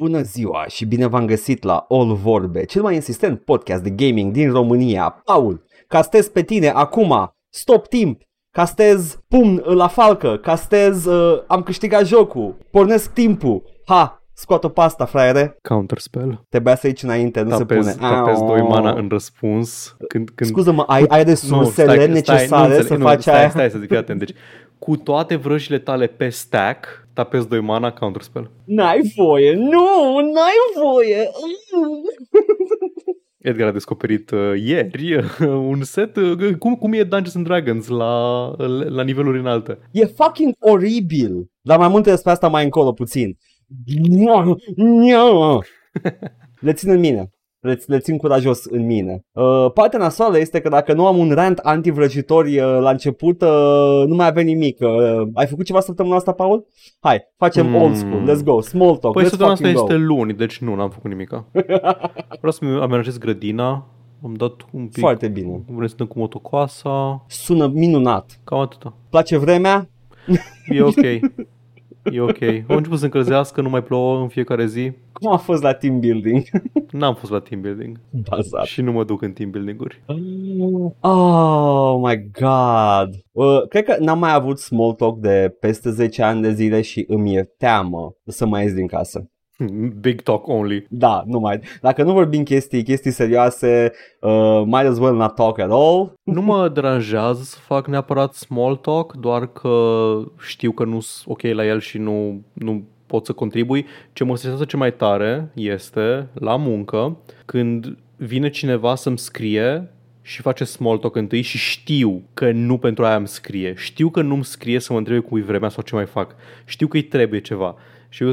Bună ziua și bine v-am găsit la All Vorbe, cel mai insistent podcast de gaming din România. Paul, castez pe tine acum, stop timp, castez pumn la falcă, castez uh, am câștigat jocul, pornesc timpul, ha, scoat-o pasta, fraiere. Counterspell. Trebuia să aici înainte, nu Tapez, se pune. tapez Au. doi mana în răspuns. Când, când... Scuză-mă, ai, ai Nu, resursele stai, necesare stai, nu să înțeleg, faci nu, stai, aia? Stai să zic, fii atent. Deci, cu toate vrăjile tale pe stack, tapez 2 mana, counterspell. N-ai voie, nu, n-ai voie. Edgar a descoperit uh, ieri uh, un set, uh, cum, cum e Dungeons and Dragons la, la niveluri înalte. E fucking oribil. Dar mai multe despre asta mai încolo puțin. Le țin în mine. Le, le țin curajos în mine. Uh, partea nasoală este că dacă nu am un rant antivrăjitori uh, la început, uh, nu mai avem nimic. Uh, ai făcut ceva săptămâna asta, Paul? Hai, facem Mm. old school. Let's go. Small talk. Păi Let's săptămâna asta fucking go. este luni, deci nu, n-am făcut nimica. Vreau să-mi amenajez grădina, am dat un pic, Foarte bine. vrem să dăm cu motocoasa, Sună minunat. cam atâta. Place vremea? E ok. E ok. Au început să încălzească, nu mai plouă în fiecare zi. Cum a fost la team building? N-am fost la team building Bazat. și nu mă duc în team building-uri. Oh my god. Uh, cred că n-am mai avut small talk de peste 10 ani de zile și îmi e teamă să mai ies din casă. Big talk only. Da, nu mai. Dacă nu vorbim chestii, chestii serioase, uh, might as well not talk at all. Nu mă deranjează să fac neapărat small talk, doar că știu că nu sunt ok la el și nu, nu pot să contribui. Ce mă stresează ce mai tare este la muncă când vine cineva să-mi scrie și face small talk întâi și știu că nu pentru aia îmi scrie. Știu că nu-mi scrie să mă întrebe cum e vremea sau ce mai fac. Știu că îi trebuie ceva. Și eu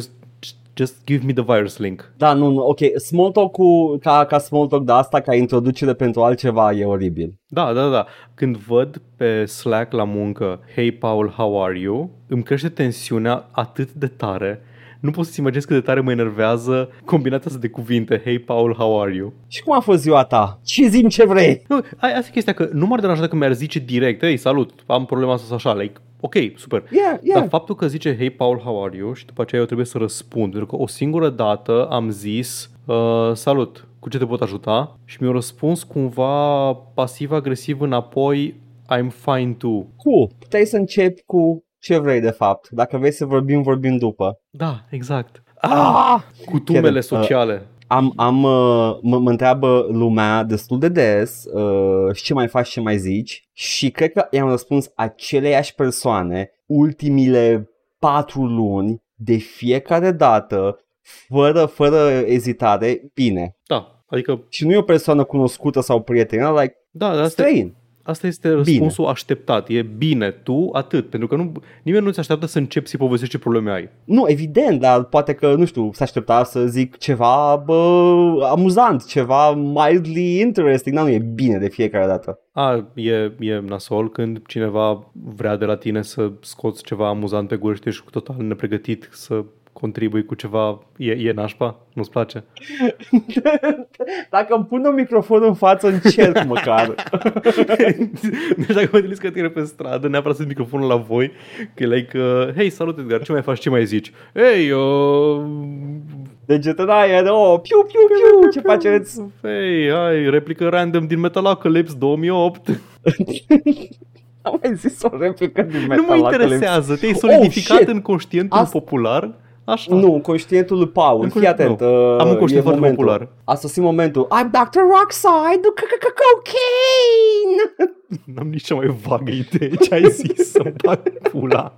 just give me the virus link. Da, nu, nu, ok, small talk-ul, ca, ca small talk de asta, ca introducere pentru altceva, e oribil. Da, da, da. Când văd pe Slack la muncă, Hey Paul, how are you? Îmi crește tensiunea atât de tare. Nu pot să-ți imaginezi cât de tare mă enervează combinația asta de cuvinte. Hey Paul, how are you? Și cum a fost ziua ta? Ce zim ce vrei? Nu, ai, asta e chestia că nu m-ar deranja dacă mi-ar zice direct, hey, salut, am problema asta sau așa, like, ok, super. Yeah, yeah. Dar faptul că zice, hey Paul, how are you? Și după aceea eu trebuie să răspund, pentru că o singură dată am zis, uh, salut, cu ce te pot ajuta? Și mi-a răspuns cumva pasiv-agresiv înapoi, I'm fine too. Cool. Puteai să începi cu ce vrei de fapt. Dacă vrei să vorbim, vorbim după. Da, exact. Ah! Cutumele Chiar, sociale. Am, am, uh, mă, mă întreabă lumea destul de des uh, și ce mai faci, ce mai zici și cred că i-am răspuns aceleiași persoane ultimile patru luni de fiecare dată, fără, fără ezitare, bine. Da, adică, Și nu e o persoană cunoscută sau prietenă, like, da, asta, străin. Asta este răspunsul bine. așteptat. E bine, tu, atât. Pentru că nu, nimeni nu ți așteaptă să începi să-i povestești ce probleme ai. Nu, evident, dar poate că, nu știu, s-a aștepta să zic ceva bă, amuzant, ceva mildly interesting, dar nu e bine de fiecare dată. A, e, e nasol când cineva vrea de la tine să scoți ceva amuzant pe gură și tu ești total nepregătit să contribui cu ceva. E, e nașpa? Nu-ți place? Dacă îmi pun un microfon în față, încerc măcar. deci dacă mă întâlnesc cu tine pe stradă, neapărat să microfonul la voi, că e like, uh, hei, salut Edgar, ce mai faci, ce mai zici? Hei, uh, Degetul în aer, oh, piu, piu, piu, ce faceți? hei, hai, replică random din Metalocalypse 2008. Am mai zis o replică din nu mă Metalocalypse. interesează, te-ai solidificat Oh, shit. în conștientul Asta- popular? Așa. Nu, conștientul lui Paul, În fii conștient- atent. nu. uh, Am un conștient e foarte momentul. popular. A sosit momentul. I'm Dr. Rockside, do cocaine! N-am nici cea mai vagă idee ce ai zis să bag pula.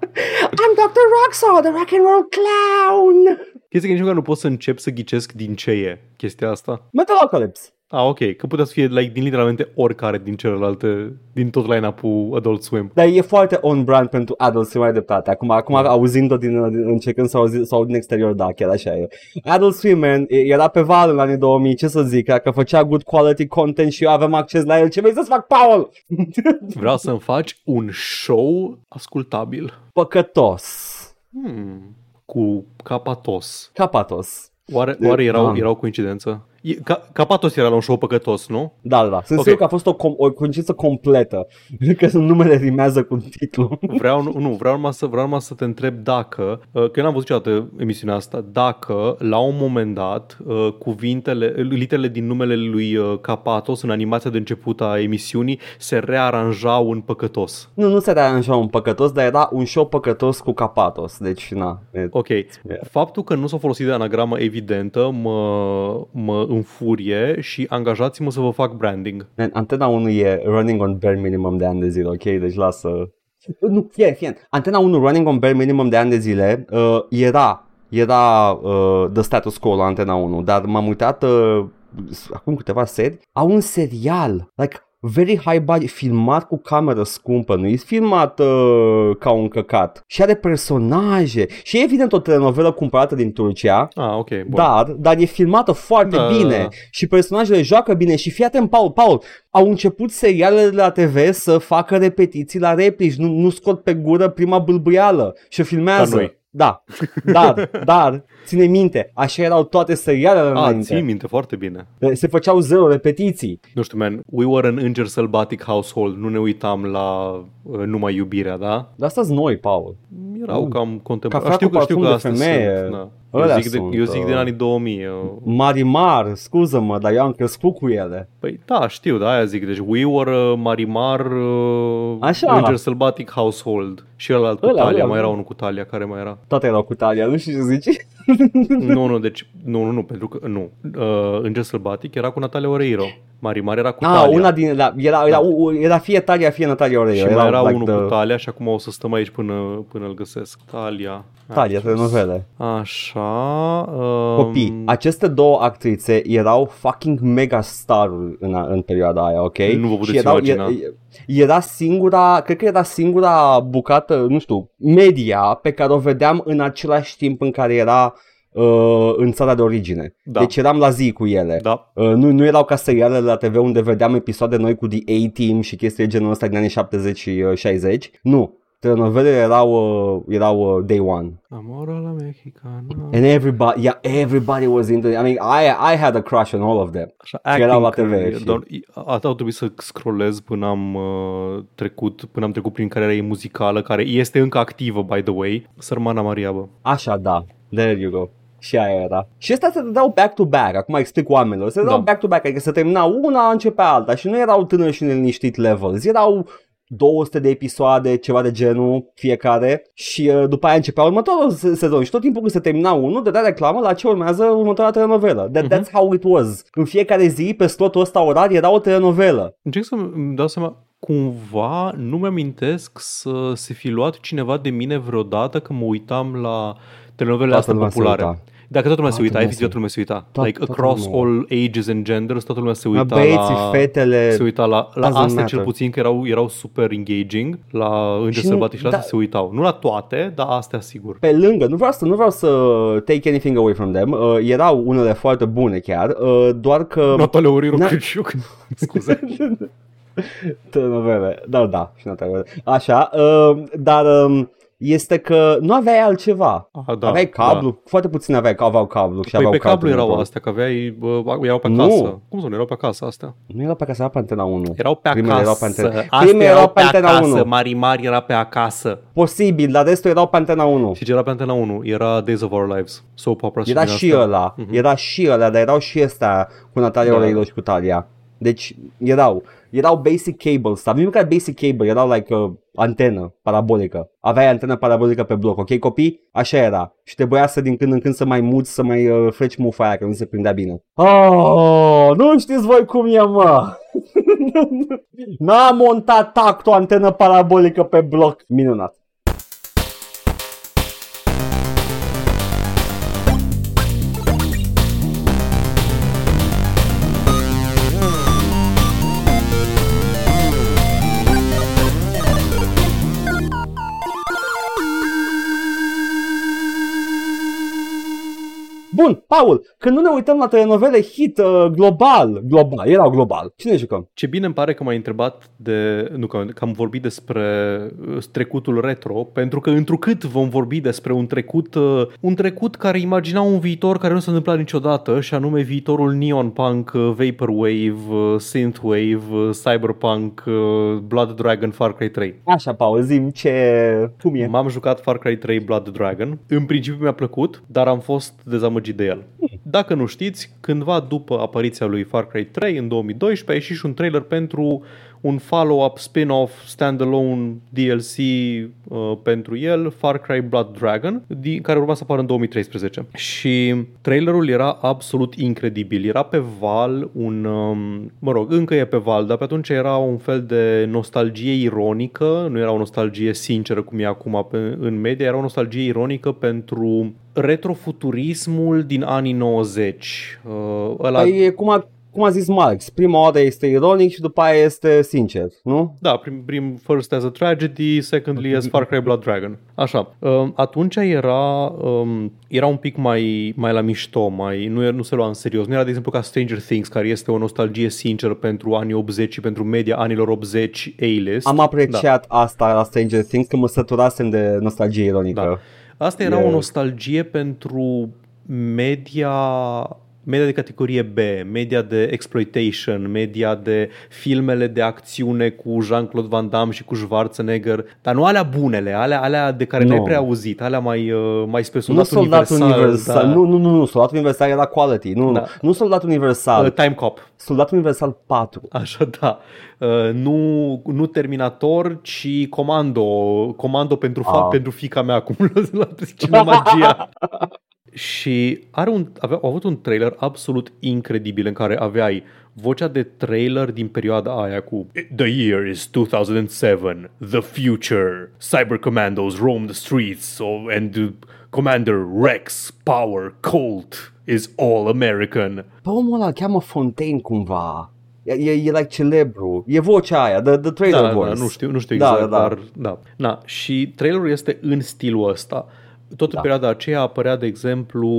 I'm Dr. Rockside, the rock and roll clown! Chestia că nici măcar nu pot să încep să ghicesc din ce e chestia asta. Metalocalypse. Ah, ok, că putea să fie like, din literalmente oricare din celelalte, din tot line-up-ul Adult Swim. Dar e foarte on-brand pentru adults, mai dreptate. Acum, acum auzind-o din, din încercând să auzi, să aud din exterior, da, chiar așa e. Adult Swim, man, e- era pe val în anii 2000, ce să zic, că făcea good quality content și eu aveam acces la el. Ce vrei să-ți fac, Paul? Vreau să-mi faci un show ascultabil. Păcătos. Hmm, cu capatos. Capatos. Oare, oare erau, Da. erau coincidență? E- Ca, Capatos era la un show păcătos, nu? Da, da, da. Sunt Ok. sigur că a fost o, com- o coincidență completă. Că numele rimează cu titlul. Vreau, nu, nu, vreau numai să, vreau numai să te întreb dacă, uh, că eu n-am văzut niciodată emisiunea asta, dacă la un moment dat uh, cuvintele, literele din numele lui uh, Capatos în animația de început a emisiunii se rearanjau în păcătos. Nu, nu se rearanja un păcătos, dar era un show păcătos cu Capatos. Deci, na. E, Ok, faptul că nu s-a folosit de anagramă evidentă mă, mă înfurie și angajați-mă să vă fac branding. Man, Antena 1 e running on bare minimum de ani de zile, ok? Deci lasă... Nu, fie, fie. Antena 1 running on bare minimum de ani de zile uh, era, era uh, the status quo la Antena 1, dar m-am uitat uh, acum câteva seri, au un serial, like very high budget, filmat cu cameră scumpă, nu e filmat uh, ca un căcat și are personaje și e evident o telenovelă cumpărată din Turcia, Ah, ok, bun. dar, dar e filmată foarte Da, bine da, da. și personajele joacă bine și fii atent, Paul, Paul, au început serialele de la TV să facă repetiții la replici, nu, nu scot pe gură prima bâlbâială și o filmează. Ca noi. Da, dar, dar, ține minte, așa erau toate serialele Ah, înainte. ții minte foarte bine. Se făceau zero repetiții. Nu știu, man, we were an înger sălbatic household, nu ne uitam la uh, numai iubirea, da? Dar asta noi, Paul. Erau Mm. cam contemporani. Cafea Știu cu că, știu că parfum de astea femeie. sunt. Da. Eu, Ălea zic, de, sunt, eu zic din uh, anii 2000. eu- Marimar, scuză-mă, dar eu am crescut cu ele. Păi da, știu, da, aia zic. Deci we were uh, Marimar, uh, Așa. Înger sălbatic household. Și ăla cu Ăla, Talia, ăla, mai era ăla. unul cu Talia, care mai era? Toate erau cu talia, nu știu ce zici? nu, nu, deci, nu, nu, nu, pentru că, nu. Uh, Înger sălbatic era cu Natalia Oreiro. Marimar era cu Ah, Talia. una din, da, era, era, era fie Talia, fie Natalia Oreiro. și mai era like unul the- cu Talia și acum o să stăm aici până, până îl găsesc. Talia. Talia, Actress. telenovele. Așa. Um, Copii, aceste două actrițe erau fucking mega staruri în, a- în perioada aia, ok? Nu vă puteți Și erau, imagina. e- Era singura, cred că era singura bucată, nu știu, media pe care o vedeam în același timp în care era uh, în țara de origine. Da. Deci eram la zi cu ele. Da. Uh, nu, nu erau ca serialele la TV unde vedeam episoade noi cu The A-Team și chestii de genul ăsta din anii 70 și uh, 60. Nu. Telenovelele erau, uh, erau uh, day one. Amor la mexicana. And everybody, yeah, everybody was into it. I mean, I, I had a crush on all of them. Așa, Și erau la acting TV career, și- Doar, atât au trebuit să scrollez până am uh, trecut, până am trecut prin cariera ei muzicală, care este încă activă, by the way, Sărmana Maria, bă. Așa, da. There you go. Și aia era. Și astea se dau back-to-back, acum explic oamenilor. Se dau Da. back-to-back, adică se termina una, începea alta și nu erau tânări și neliniștit levels. Erau 200 de episoade, ceva de genul, fiecare și uh, după aia începea următorul se- sezon și tot timpul când se termina unul, dădea reclamă la ce urmează următoarea telenovelă. That, Mhm. That's how it was. În fiecare zi, pe slotul ăsta orar, era o telenovelă. Încerc să îmi dau seama, cumva nu mi-amintesc să se fi luat cineva de mine vreodată când mă uitam la telenovele Toată astea lumea se populare. uita. Dacă toată lumea se Toată uita, lumea efectiv se- toată lumea se uita. Toată- like toată across lumea. all ages and genders, toată lumea se uita Băieții, la... fetele, se uita la, la doesn't astea matter. cel puțin, că erau, erau super engaging, la Înger Și- Sălbatic și la astea da. se uitau. Nu la toate, dar astea sigur. pe lângă, nu vreau să, nu vreau să take anything away from them, uh, erau unele foarte bune chiar, uh, doar că... Natalia Oriro Na- Crăciuc. Scuze. Telenovele, da, da, și Natalia. Așa, uh, dar um, este că nu aveai altceva. Ah, da, aveai cablu, foarte puțin aveai, aveau cablu și Păi aveau pe cablu Cartoon erau Network. astea, că aveai, bă, erau pe Nu. acasă. Cum să nu, erau pe acasă astea? Nu erau pe acasă, erau pe Antena 1. Erau pe Primele acasă. erau pe Antena, Astea primele erau pe Antena acasă. 1. Marimar era pe acasă. Posibil, dar restul erau pe Antena 1. Și ce era pe Antena 1? Era Days of Our Lives. Soap opera Era din și astea. ăla, Mhm. era și ăla, dar erau și ăsta cu Natalia Da. Oreiro și cu Talia. Deci erau, erau basic cable stuff. Nu ca basic cable, erau like uh, antenă parabolică. Aveai antenă parabolică pe bloc, ok copii? Așa era. Și trebuia să din când în când să mai muți, să mai uh, freci mufa aia, că nu se prindea bine. Oh, nu știți voi cum e, mă! N-am montat tact o antenă parabolică pe bloc. Minunat. Bun, Paul, când nu ne uităm la telenovele hit uh, global, global, erau global, cine jucăm? Ce bine îmi pare că m-ai întrebat de, nu, că, că am vorbit despre uh, trecutul retro, pentru că întrucât vom vorbi despre un trecut, uh, un trecut care imagina un viitor care nu s-a întâmplat niciodată, și anume viitorul neon punk, uh, vaporwave, uh, synthwave, uh, cyberpunk, uh, Blood Dragon, Far Cry 3. Așa, Paul, zim ce... cum e? M-am jucat Far Cry 3 Blood Dragon. În principiu mi-a plăcut, dar am fost dezamăgit de el. Dacă nu știți, cândva după apariția lui Far Cry 3 în 2012 a ieșit și un trailer pentru un follow-up, spin-off, standalone DLC uh, pentru el, Far Cry Blood Dragon, di- care urma să apară în 2013. Și trailerul era absolut incredibil. Era pe val un, um, mă rog, încă e pe val, dar pe atunci era un fel de nostalgie ironică, nu era o nostalgie sinceră cum e acum pe, în media, era o nostalgie ironică pentru retrofuturismul din anii 90. Uh, ăla, Păi e cum a, cum a zis Marx, prima oară este ironic și după aia este sincer, nu? Da, prim, prim first as a tragedy, secondly as Far Cry Blood Dragon. Așa. Um, atunci era, um, era un pic mai, mai la mișto, mai, nu, era- nu se lua în serios. Nu era, de exemplu, ca Stranger Things, care este o nostalgie sinceră pentru anii 80 și pentru media anilor 80 A-list. Am apreciat da. asta la Stranger Things că mă săturasem de nostalgie ironică. Da. Asta era E- o nostalgie pentru media media de categorie B, media de exploitation, media de filmele de acțiune cu Jean-Claude Van Damme și cu Schwarzenegger, dar nu alea bunele, alea, alea de care Nu. n-ai prea auzit, alea mai, uh, mai spre Nu soldat soldatul universal. universal, da. nu, nu, nu, nu, soldatul universal era quality, nu, Da. nu, nu soldatul universal, Uh, Time Cop. soldatul universal 4. Așa, da. Uh, nu, nu Terminator, ci Comando. Comando pentru, fa- Ah. pentru fica mea, cum la cinemagia. și are un, avea, au avut un trailer absolut incredibil în care aveai vocea de trailer din perioada aia cu The year is 2007, the future, cyber commandos roam the streets oh, and uh, Commander Rex Power Colt is all American. Pe omul ăla îl cheamă Fontaine cumva. E, e, e like celebru. E vocea aia, the, the trailer da, voice. Da, nu știu, nu știu Da, exact, da, da. dar da. Na, și trailerul este în stilul ăsta. Tot în Da. perioada aceea apărea, de exemplu,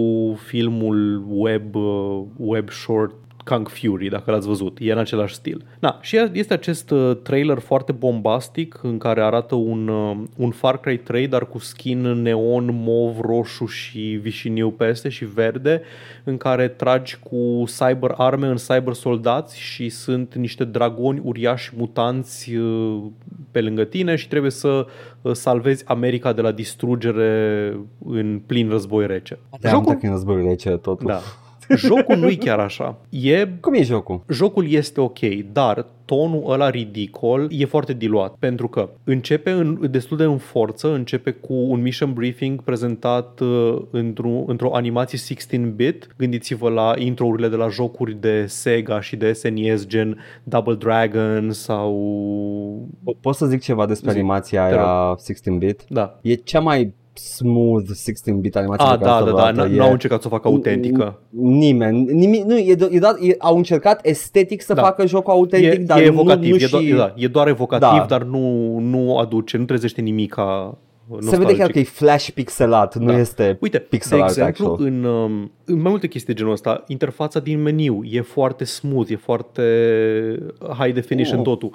filmul web, uh, web short Kung Fury, dacă l-ați văzut. E în același stil. Na, și este acest uh, trailer foarte bombastic în care arată un, uh, un Far Cry 3, dar cu skin neon, mov, roșu și vișiniu peste și verde, în care tragi cu cyber arme în cyber soldați și sunt niște dragoni uriași mutanți uh, pe lângă tine și trebuie să uh, salvezi America de la distrugere în plin război rece. Te-am Jocul, în războiul rece totul. da. Jocul nu e chiar așa. E Cum e jocul? Jocul este ok, dar tonul ăla ridicol e foarte diluat, pentru că începe în, destul de în forță, începe cu un mission briefing prezentat uh, într-o, într-o animație 16-bit. Gândiți-vă la intro-urile de la jocuri de Sega și de SNES, gen Double Dragon sau... Po- Pot să zic ceva despre Zi, animația te aia 16-bit? Da. E cea mai smooth 16-bit animație A, pe care da, s-a da, da, vreodată. n- E- n-au încercat să o facă autentică. Nimeni, nimic, nu, e, e, dat- e, au încercat estetic să Da. facă jocul autentic, E, dar e evocativ, nu, nu e, doar, și... e, da, e doar evocativ, Da. dar nu, nu aduce, nu trezește nimic ca Se nostalgic. vede chiar că e flash pixelat, nu Da. este Uite, pixel de art exemplu, actual. în, um, în mai multe chestii de genul ăsta, interfața din meniu e foarte smooth, e foarte high definition Oh. totul.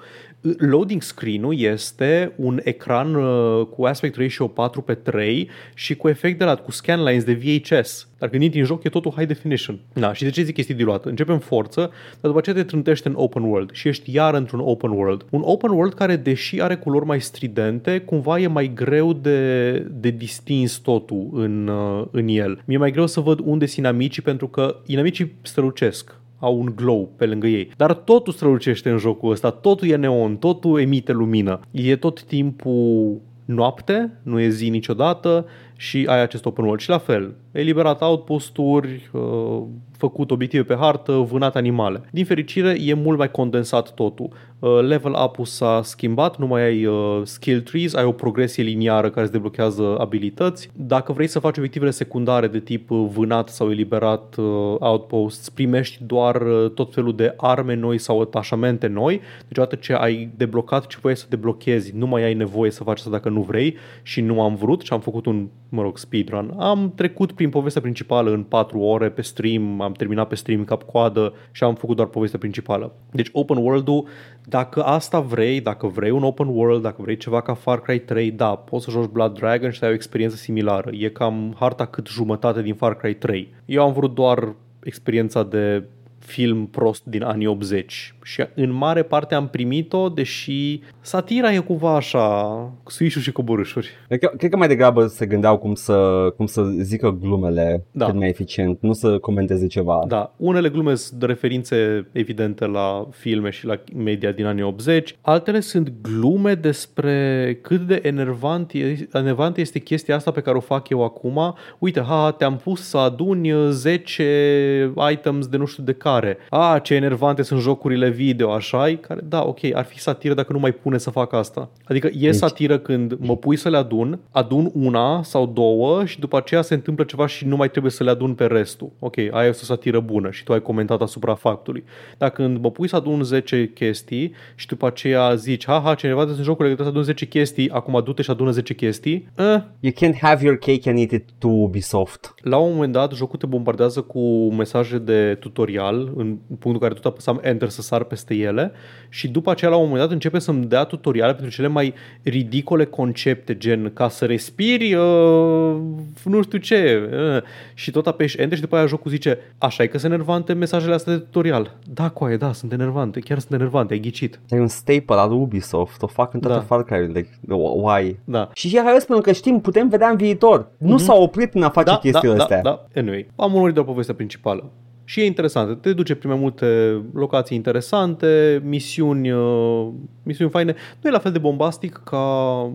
Loading screen-ul este un ecran uh, cu aspect ratio 4 pe 3 și cu efect de la cu scanlines de VHS. Dar când intri în joc e totul high definition. Da, și de ce zic chestii diluată? Începe în forță, dar după aceea te trântește în open world și ești iar într-un open world. Un open world care, deși are culori mai stridente, cumva e mai greu de, de distins totul în, uh, în el. Mi-e mai greu să văd unde sunt inamicii pentru că inamicii strălucesc au un glow pe lângă ei. Dar totul strălucește în jocul ăsta, totul e neon, totul emite lumină. E tot timpul noapte, nu e zi niciodată și ai acest open world. Și la fel, eliberat outpost-uri, uh, făcut obiective pe hartă, vânat animale. Din fericire, e mult mai condensat totul. Uh, level up-ul s-a schimbat, nu mai ai uh, skill trees, ai o progresie liniară care îți deblochează abilități. Dacă vrei să faci obiectivele secundare de tip uh, vânat sau eliberat uh, outposts, primești doar uh, tot felul de arme noi sau atașamente noi. Deci odată ce ai deblocat ce voiai să deblochezi, nu mai ai nevoie să faci asta dacă nu vrei și nu am vrut și am făcut un mă rog, speedrun. Am trecut prin povestea principală în 4 ore pe stream, am terminat pe stream cap-coadă și am făcut doar povestea principală. Deci open world-ul, dacă asta vrei, dacă vrei un open world, dacă vrei ceva ca Far Cry 3, da, poți să joci Blood Dragon și să ai o experiență similară. E cam harta cât jumătate din Far Cry 3. Eu am vrut doar experiența de film prost din anii 80 și în mare parte am primit-o, deși satira e cumva așa, cu suișuri și coborâșuri. Cred că, cred că mai degrabă se gândeau cum să, cum să zică glumele Da. cât mai eficient, nu să comenteze ceva. Da, unele glume sunt de referințe evidente la filme și la media din anii 80, altele sunt glume despre cât de enervant, e, enervant este chestia asta pe care o fac eu acum. Uite, ha, te-am pus să aduni 10 items de nu știu de care. A, ce enervante sunt jocurile video, așa care, da, ok, ar fi satiră dacă nu mai pune să fac asta. Adică e satiră când mă pui să le adun, adun una sau două și după aceea se întâmplă ceva și nu mai trebuie să le adun pe restul. Ok, aia este o satiră bună și tu ai comentat asupra faptului. Dar când mă pui să adun 10 chestii și după aceea zici, ha, ha, ce enervante sunt jocurile, că trebuie să adun 10 chestii, acum du-te și adună 10 chestii, eh, You can't have your cake and eat it to Ubisoft. la un moment dat, jocul te bombardează cu mesaje de tutorial, în punctul în care tot apăsam Enter să sar peste ele și după aceea, la un moment dat, începe să-mi dea tutoriale pentru cele mai ridicole concepte, gen ca să respiri, uh, nu știu ce, uh, și tot apeși Enter și după aia jocul zice, așa e că sunt enervante mesajele astea de tutorial. Da, coaie, da, sunt enervante, chiar sunt enervante, ai ghicit. E un staple al Ubisoft, o fac în toate Da. Far Cry-urile. Why? Da. Și și hai spun că știm, putem vedea în viitor. Nu s-au oprit în a face da, chestiile da, astea. Da, da. Anyway, am urmărit doar povestea principală. Și e interesant, te duce prin mai multe locații interesante, misiuni, uh, misiuni faine. Nu e la fel de bombastic ca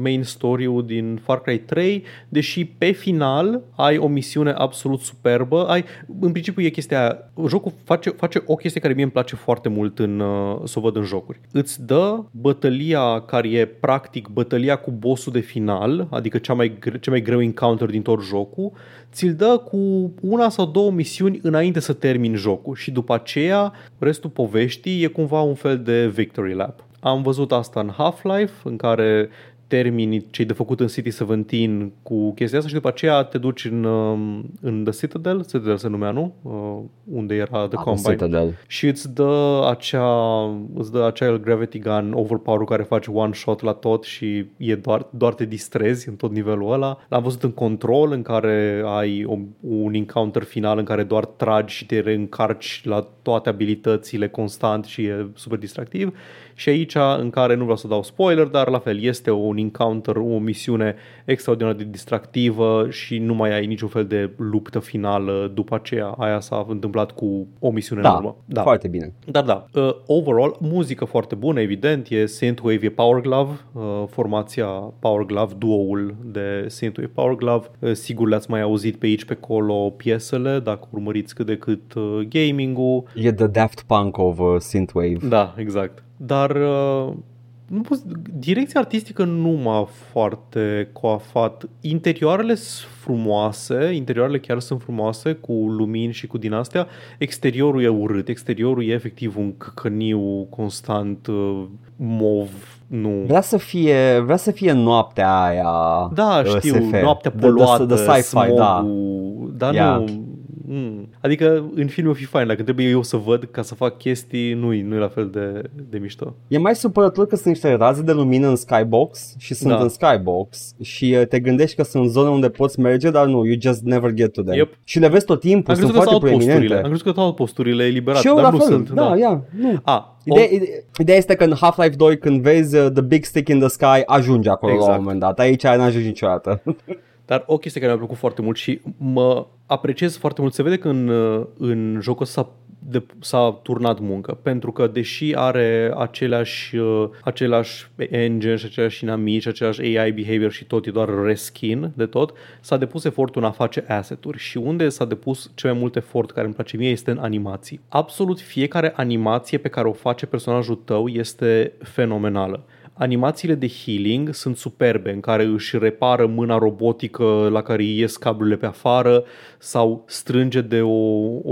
main story-ul din Far Cry 3, deși pe final ai o misiune absolut superbă. Ai, în principiu e chestia aia, jocul face, face o chestie care mie îmi place foarte mult în, uh, să o văd în jocuri. Îți dă bătălia care e practic bătălia cu bossul de final, adică cea mai, gre- cea mai greu encounter din tot jocul, ți-l dă cu una sau două misiuni înainte să termin jocul și după aceea restul poveștii e cumva un fel de victory lap. Am văzut asta în Half-Life, în care termini ce de făcut în City 17 cu chestia asta și după aceea te duci în, um, în The Citadel, Citadel se numea, nu? Uh, unde era The Ah, Combine. Citadel. Și îți dă, acea, îți dă acel gravity gun overpower care face one shot la tot și e doar, doar te distrezi în tot nivelul ăla. L-am văzut în control în care ai o, un encounter final în care doar tragi și te reîncarci la toate abilitățile constant și e super distractiv. Și aici în care nu vreau să dau spoiler, dar la fel este un encounter, o misiune extraordinar de distractivă și nu mai ai niciun fel de luptă finală după aceea. Aia s-a întâmplat cu o misiune în Da, urmă. foarte bine. Dar da, uh, overall, muzică foarte bună, evident, e Synthwave, e Power Glove, uh, formația Power Glove, duoul de Synthwave Power Glove. Uh, sigur le-ați mai auzit pe aici, pe acolo piesele, dacă urmăriți cât de cât uh, gaming-ul. E the Daft Punk of uh, Synthwave. Da, exact. Dar uh, nu pot, direcția artistică nu m-a foarte coafat. Interioarele sunt frumoase, interioarele chiar sunt frumoase cu lumini și cu din astea. Exteriorul e urât, exteriorul e efectiv un căcăniu constant uh, mov, nu... Vrea să fie, vrea să fie noaptea aia Da, uh, știu, SF. noaptea The- the- poluată, the sci-fi, da. smogul, dar Yeah. nu... Mm. Adică în film o fi fain, dacă trebuie eu să văd ca să fac chestii, nu-i, nu-i la fel de, de mișto. E mai supărător că sunt niște raze de lumină în skybox și sunt Da. în skybox și uh, te gândești că sunt zone unde poți merge, dar nu, you just never get to them. Yep. Și le vezi tot timpul, Am sunt crezut că foarte sunt outposturile. proeminente. Am crezut că sunt outposturile eliberate, Și eu dar la nu fel, sunt. da, ia, nu. A, o, Ideea, ide- ideea este că în Half-Life 2 când vezi uh, The Big Stick in the Sky ajungi acolo la Exact. un moment dat. Aici n-ajungi niciodată. dar o chestie care mi-a plăcut foarte mult și mă apreciez foarte mult. Se vede că în, uh, în jocul s-a, de, s-a turnat muncă, pentru că deși are aceleași, uh, același engine și aceleași inamici, și același AI behavior și tot, e doar reskin de tot, s-a depus efortul în a face asset-uri și unde s-a depus cel mai mult efort care îmi place mie este în animații. Absolut fiecare animație pe care o face personajul tău este fenomenală Animațiile de healing sunt superbe, în care își repară mâna robotică la care îi ies cablurile pe afară sau strânge de o,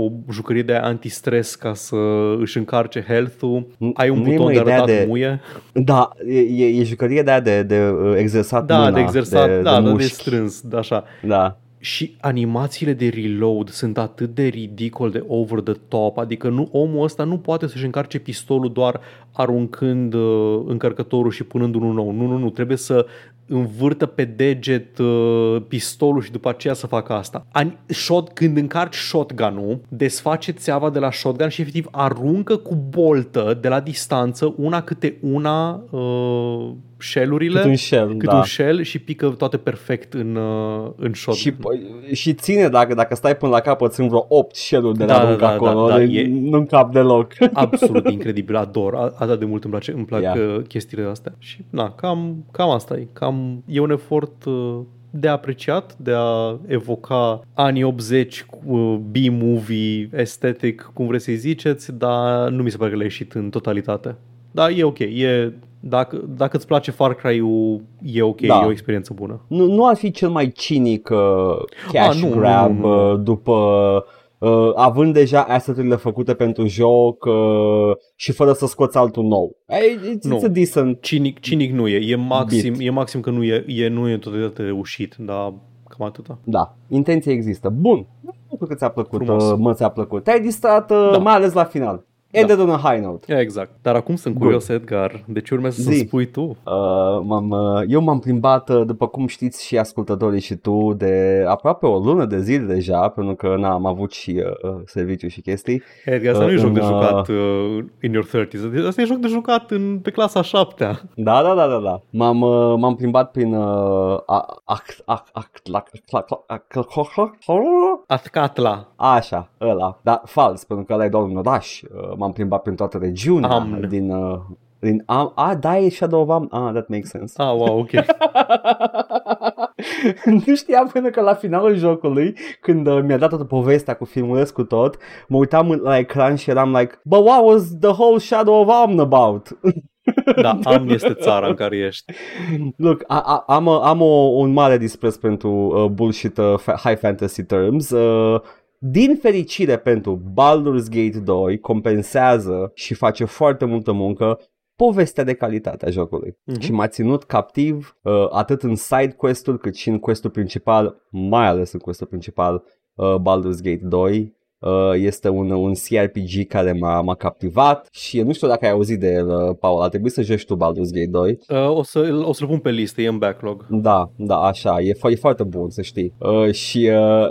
o jucărie de antistres ca să își încarce health-ul. Ai un Nu e, buton mă, de ideea arătat de- muie. Da, e, e, e jucărie de aia de, de uh, exersat Da, mâna, de exersat, de, da, de de, de mușchi. strâns, da, așa. Da. Și animațiile de reload sunt atât de ridicol de over the top, adică nu, omul ăsta nu poate să-și încarce pistolul doar aruncând uh, încărcătorul și punând unul nou. Nu, nu, nu, trebuie să învârtă pe deget uh, pistolul și după aceea să facă asta. Ani, shot, când încarci shotgun-ul, desface țeava de la shotgun și efectiv aruncă cu boltă de la distanță una câte una uh, shell-urile. Cât un shell, cât da. un shell și pică toate perfect în, uh, în shotgun. Și, și ține, dacă, dacă stai până la capăt, sunt vreo 8 shell de Da, la da, arunc da, acolo, da, da, de- e- nu-mi cap deloc. absolut incredibil, ador, A- atât de mult îmi, place, îmi plac Ia. yeah. chestiile astea. Și na, cam, cam asta e, cam, e un efort uh, de apreciat, de a evoca anii 80 cu uh, B-movie, estetic, cum vreți să-i ziceți, dar nu mi se pare că le-a ieșit în totalitate. Dar e ok, e, dacă, dacă îți place Far Cry-ul, e ok, Da. e o experiență bună. Nu, nu ar fi cel mai cinic uh, cash Ah, nu, nu, grab nu, nu. Uh, după uh, având deja asset-urile făcute pentru joc uh, și fără să scoți altul nou. Hey, it's, Nu. it's a decent. Cinic, cinic nu e, e maxim, Bit. e maxim că nu e, e, nu e în totalitate reușit, dar cam atâta. Da, intenția există. Bun. Nu știu că ți-a plăcut, Frumos. uh, mă ți-a plăcut. Te-ai distrat, uh, Da. mai ales la final. Ended on a high note. Exact. Dar acum sunt curios, Edgar, de ce urmează să Zi. spui tu? Uh, m-am, uh, eu m-am plimbat, uh, după cum știți și ascultătorii și tu, de aproape o lună de zile deja, pentru că na, am avut și uh, uh, serviciu și chestii. Edgar, asta Uh, nu e joc de în, uh, jucat uh, in your 30s, asta e joc de jucat în, pe clasa 7 Da, da, da, da, da. M-am, uh, m-am plimbat prin uh, a- act, act, act, la- cla- cla- cla- Atcatla. Așa, ăla. Da, fals, pentru că ăla e doar un oraș. Uh, M-am plimbat prin toată regiunea Amn. din... Uh, din Am, a, da, e Shadow of Am. Ah, that makes sense. Ah, wow, ok. nu știam până că la finalul jocului, când uh, mi-a dat toată povestea cu filmuleț cu tot, mă uitam în- la ecran și eram like, but what was the whole Shadow of Amn about? Da, am este țara în care ești. Look, a, a, am, uh, am o, un mare dispreț pentru uh, bullshit uh, fa- high fantasy terms. Uh, din fericire pentru Baldur's Gate 2 compensează și face foarte multă muncă povestea de calitate a jocului. Mhm. Și m-a ținut captiv uh, atât în side quest-uri cât și în questul principal, mai ales în questul principal uh, Baldur's Gate 2. Uh, este un, un CRPG care m-a, m-a captivat și nu știu dacă ai auzit de el, uh, Paul, a trebuit să joci tu Baldur's Gate 2. Uh, o, să, o să-l pun pe listă, e în backlog. Da, da, așa, e, fo- e foarte bun, să știi. Uh, și uh,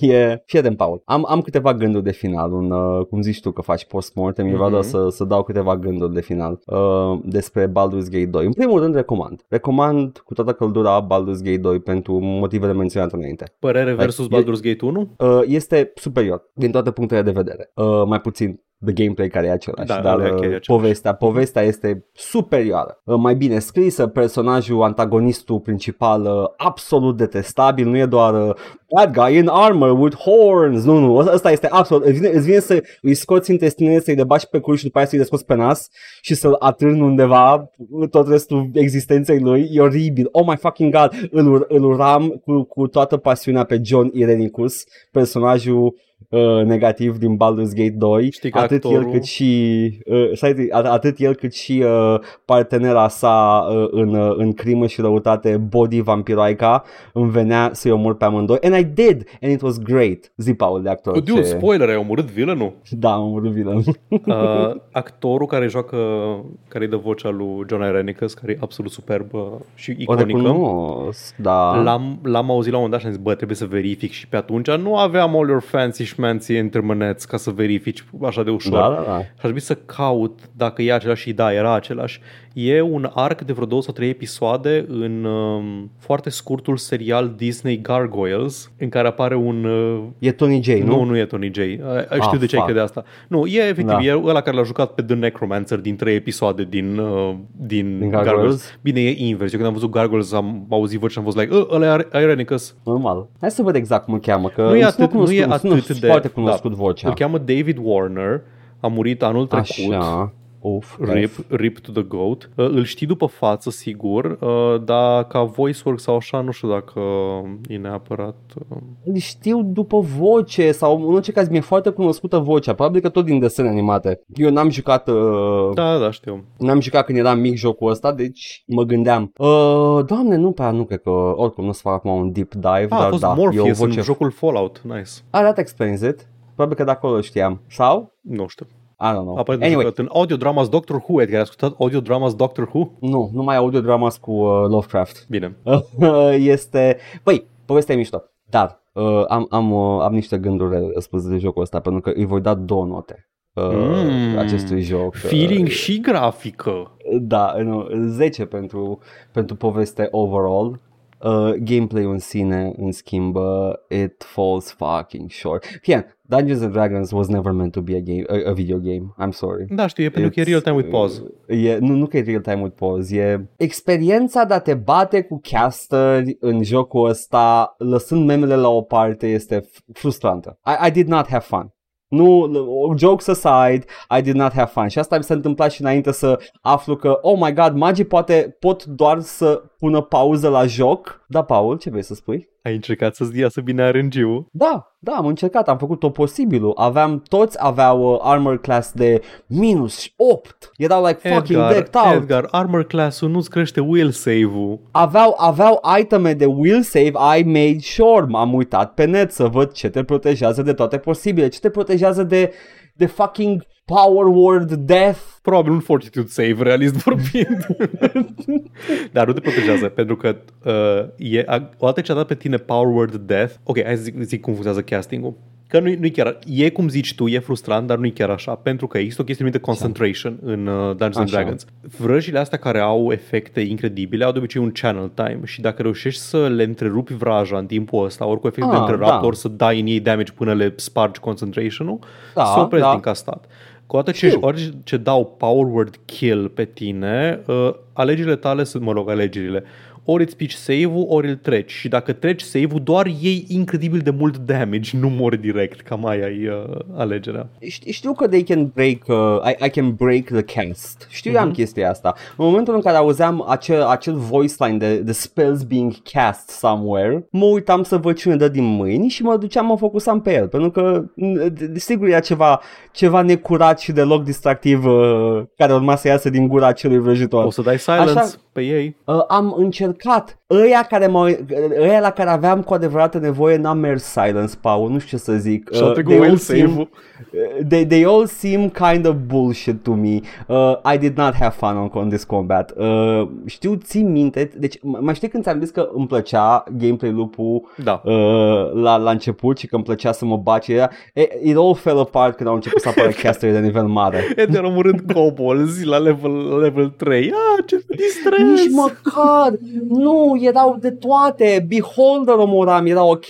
e, e... Fii atent, Paul, am, am câteva gânduri de final, un, uh, cum zici tu că faci post-mortem, mm-hmm. eu vreau doar să, să dau câteva gânduri de final uh, despre Baldur's Gate 2. În primul rând, recomand. Recomand cu toată căldura Baldur's Gate 2 pentru motivele menționate înainte. Părere versus e- Baldur's Gate 1? Uh, este superior din toate punctele de vedere. Uh, mai puțin the gameplay care e același, Da, dar alea uh, chiar e același. povestea, povestea este superioară. Uh, mai bine scrisă, personajul, antagonistul principal uh, absolut detestabil, nu e doar uh, bad guy in armor with horns, nu, nu, ăsta este absolut, îți vine, îți vine să îi scoți intestinele, să-i le bași pe cur și după aia să-i le scoți pe nas și să-l atârni undeva tot restul existenței lui, e oribil, oh my fucking god, îl, ur- îl uram cu, cu toată pasiunea pe John Irenicus, personajul uh, negativ din Baldur's Gate 2, Știi că atât el actorul- cât și uh, stai, at- atât el cât și uh, partenera sa uh, în, uh, în crimă și răutate, Body Vampiroica, îmi venea să-i omor pe amândoi and I did and it was great. Zi, Paul, de actor. Oh, dude, ce- spoiler, ai omorât villainul? Da, am omorât villain. Uh, actorul care joacă, care dă vocea lui John Irenicus, care e absolut superb uh, și O iconică. recunosc, da. L-am, l-am auzit la un moment dat și am zis, bă, trebuie să verific și pe atunci nu aveam all your fancy schmancy intermnets ca să verifici așa de ușor. Da, da, da. Și aș trebui să caut dacă e același și da, era același. E un arc de vreo două sau trei episoade în um, foarte scurtul serial Disney Gargoyles, în care apare un... Uh, E Tony J, nu? nu, nu e Tony J. Uh, știu Ah, de ce ai fuck. crede asta. Nu, e efectiv, Da. e ăla care l-a jucat pe The Necromancer din trei episoade din, uh, din, Din Gargoyles. Gargoyles? Bine, e invers. Eu când am văzut Gargoyles am auzit voce și am fost like, "Uh, ăla e Irenicus. Normal. Hai să văd exact cum îl cheamă, că Nu e îmi atât, sună nu e cunoscut, îmi sună atât de... foarte cunoscut da. vocea. Îl cheamă David Warner, a murit anul trecut. Așa. Uf, Rip, rip to the goat. Uh, îl știi după față, sigur, uh, dar ca voice work sau așa, nu știu dacă e neapărat... Uh... Îl știu după voce sau în orice caz mi-e foarte cunoscută vocea, probabil că tot din desene animate. Eu n-am jucat... Uh, Da, da, știu. N-am jucat când eram mic jocul ăsta, deci mă gândeam. Uh, doamne, nu prea, nu cred că oricum nu o să fac acum un deep dive, Ah, a dar fost da, e o Morpheus voce... în jocul Fallout. Nice. Ah, that explains it. Probabil că de acolo știam. Sau? Nu știu. I don't know. Apare de Anyway, jucat în Audio Dramas Doctor Who. Edgar, ai ascultat Audio Dramas Doctor Who? nu, nu mai audio dramas cu uh, Lovecraft. Bine. este... Băi, povestea e mișto. Dar uh, am, am, uh, am niște gânduri spus de jocul ăsta, pentru că îi voi da două note. Uh, Mm. acestui joc. Feeling Uh, și grafică. Da, nu, 10 pentru, pentru poveste overall. Uh, gameplay-ul în sine, în schimb, uh, it falls fucking short. Fie, Dungeons and Dragons was never meant to be a, game, a, a video game. I'm sorry. Da, știu, e pentru că e It's, real time with pause. uh, E, nu, nu că e real time with pause, e experiența de a te bate cu casteri în jocul ăsta, lăsând memele la o parte, este f- frustrantă. I, I did not have fun. Nu, jokes aside, I did not have fun. Și asta mi s-a întâmplat și înainte să aflu că, oh my god, magii poate pot doar să pună pauză la joc. Da, Paul, ce vrei să spui? Ai încercat să-ți iasă bine RNG-ul? Da, da, am încercat, am făcut tot posibilul. Aveam, toți aveau uh, armor class de minus 8. Erau like fucking Edgar, decked out. Edgar, armor class-ul nu-ți crește will save-ul. Aveau, aveau iteme de will save, I made sure. M-am uitat pe net să văd ce te protejează de toate posibile. Ce te protejează de, de fucking power word death. Probabil un fortitude save, realist vorbind. Dar nu te protejează, pentru că uh, e, a, odată ce a dat pe tine Power Word Death, ok, hai să zic, zic cum funcționează casting-ul. Că nu, nu chiar, e cum zici tu, e frustrant, dar nu e chiar așa, pentru că există o chestie numită concentration în uh, Dungeons and Așa. Dragons. Vrăjile astea care au efecte incredibile au de obicei un channel time și dacă reușești să le întrerupi vraja în timpul ăsta, ori cu efect de Ah, întrerupt, da. ori să dai în ei damage până le spargi concentration-ul, Da, se opresc da. din castat. Cu odată ce, Știu. ori ce dau power word kill pe tine, uh, alegerile tale sunt, mă rog, alegerile. Ori îți pici save-ul, ori îl treci. Și dacă treci save-ul, doar iei incredibil de mult damage, nu mori direct, cam aia ai uh, alegerea. Ști- Știu că they can break, uh, I, I can break the cast. Știam Mhm. chestia asta. În momentul în care auzeam acel, acel voice line de the spells being cast somewhere, mă uitam să văd cine dă din mâini și mă duceam, mă focusam pe el. Pentru că, n- de- sigur, era ceva, ceva necurat și deloc distractiv uh, care urma să iasă din gura acelui vrăjitor. O să dai silence Așa- pe ei. Uh, am încercat. Ăia, care m-au, ăia la care aveam cu adevărat nevoie n-am mers silence, Paul, nu știu ce să zic. Și-au Uh, trecut they will all seem- save-ul. Uh, they, they all seem kind of bullshit to me. Uh, I did not have fun on, on this combat. Uh, știu, țin minte, deci m- mai știi când ți-am zis că îmi plăcea gameplay loop-ul Da. uh, la, la început și că îmi plăcea să mă bat și era, it, it all fell apart când au început să apară casterii de nivel mare. Edgar omorând kobolds la level, la level 3. Ah, ce distres! Nici măcar, nu, erau de toate, Beholder omoram, era ok.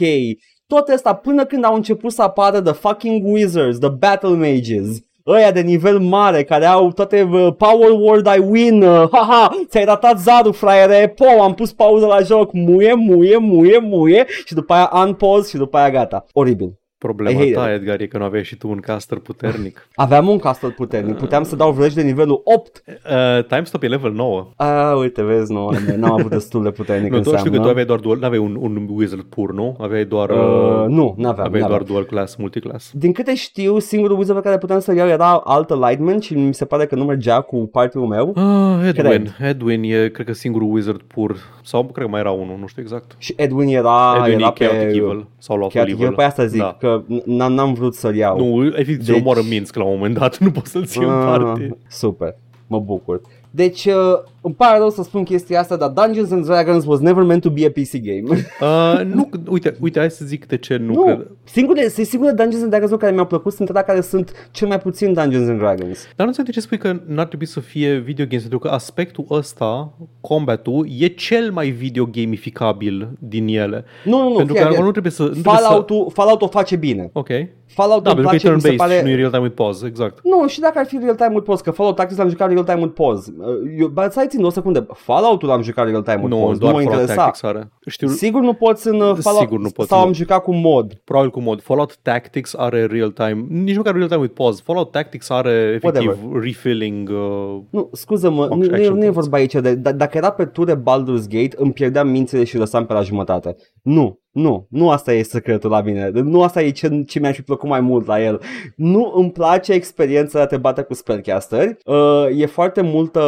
Tot asta până când au început să apară the fucking wizards, the battle mages. Ăia de nivel mare care au toate uh, power word I win, uh, haha, ți-ai ratat zarul fraiere, po, am pus pauză la joc, muie, muie, muie, muie și după aia unpause și după aia gata. Oribil. Problema I hate ta, Edgar, e că nu aveai și tu un caster puternic. Aveam un castle puternic, puteam să dau vrăji de nivelul 8. Uh, timestop e level 9. Ah, uite, vezi, nu, n-am avut destul de puternic Nu, tu știu înseamnă. că tu aveai doar dual, n-aveai un, un wizard pur, nu? Aveai doar, Uh, uh, nu, n-aveam. aveai n-aveam. doar dual class, multiclass. Din câte știu, singurul wizard pe care puteam să-l iau era alt alignment și mi se pare că nu mergea cu party-ul meu. Ah, Edwin. Cred. Edwin e, cred că, singurul wizard pur. Sau cred că mai era unul, nu știu exact. Și Edwin era, Edwin era e Chaotic pe... Evil. Sau Lawful Chaotic Evil. Evil, pe asta zic, Da. că n-am, n-am vrut să-l iau. Nu, efectiv, Deci- deci... omoară Minsk la un moment dat, nu poți să-l ții în Ah, parte. super, mă bucur. Deci, uh, îmi pare rău să spun chestia asta, dar Dungeons and Dragons was never meant to be a PC game. Uh, nu, uite, uite, hai să zic de ce nu, nu, cred. singurele, singurele Dungeons and Dragons care mi-au plăcut sunt alea care sunt cel mai puțin Dungeons and Dragons. Dar nu înțeleg de ce spui că n-ar trebui să fie video games, pentru că aspectul ăsta, combat-ul, e cel mai video gamificabil din ele. Nu, nu, nu, pentru fii că atent. nu trebuie să... Nu trebuie să... Fallout-ul, Fallout o face bine. Ok. Fallout Da, îmi pentru că e place, mi se turn-based pare... și nu e real-time with pause, exact. Nu, și dacă ar fi real-time with pause, că Fallout Tactics l-am jucat real-time with pause. Uh, Eu, but aside țin o secundă. Fallout-ul l-am jucat real-time Nu, nu, doar nu mă Fallout interesa. Tactics are. Știu, Sigur nu poți în uh, Fallout Sigur nu poți sau în- am jucat cu mod. probabil cu mod. Fallout Tactics are real-time, nici măcar real-time with pause. Fallout Tactics are efectiv Whatever. refilling. Uh, Nu, scuză-mă, nu, nu, e, action nu e points. vorba aici de, d- dacă era pe ture Baldur's Gate, îmi pierdeam mințile și lăsam pe la jumătate. Nu, nu, nu asta e secretul la mine. Nu asta e ce, ce mi-a fi plăcut mai mult la el. Nu îmi place experiența de a te bate cu spellcasteri. Uh, e foarte multă...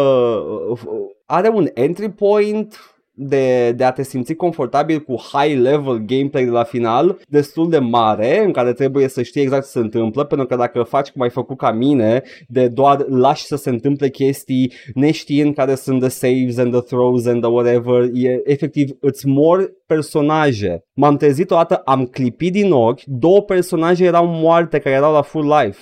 Uh, are un entry point de, de a te simți confortabil cu high level gameplay de la final destul de mare în care trebuie să știi exact ce se întâmplă pentru că dacă faci cum ai făcut ca mine de doar lași să se întâmple chestii neștiind care sunt the saves and the throws and the whatever e efectiv îți mor personaje. M-am trezit o dată am clipit din ochi două personaje erau moarte care erau la full life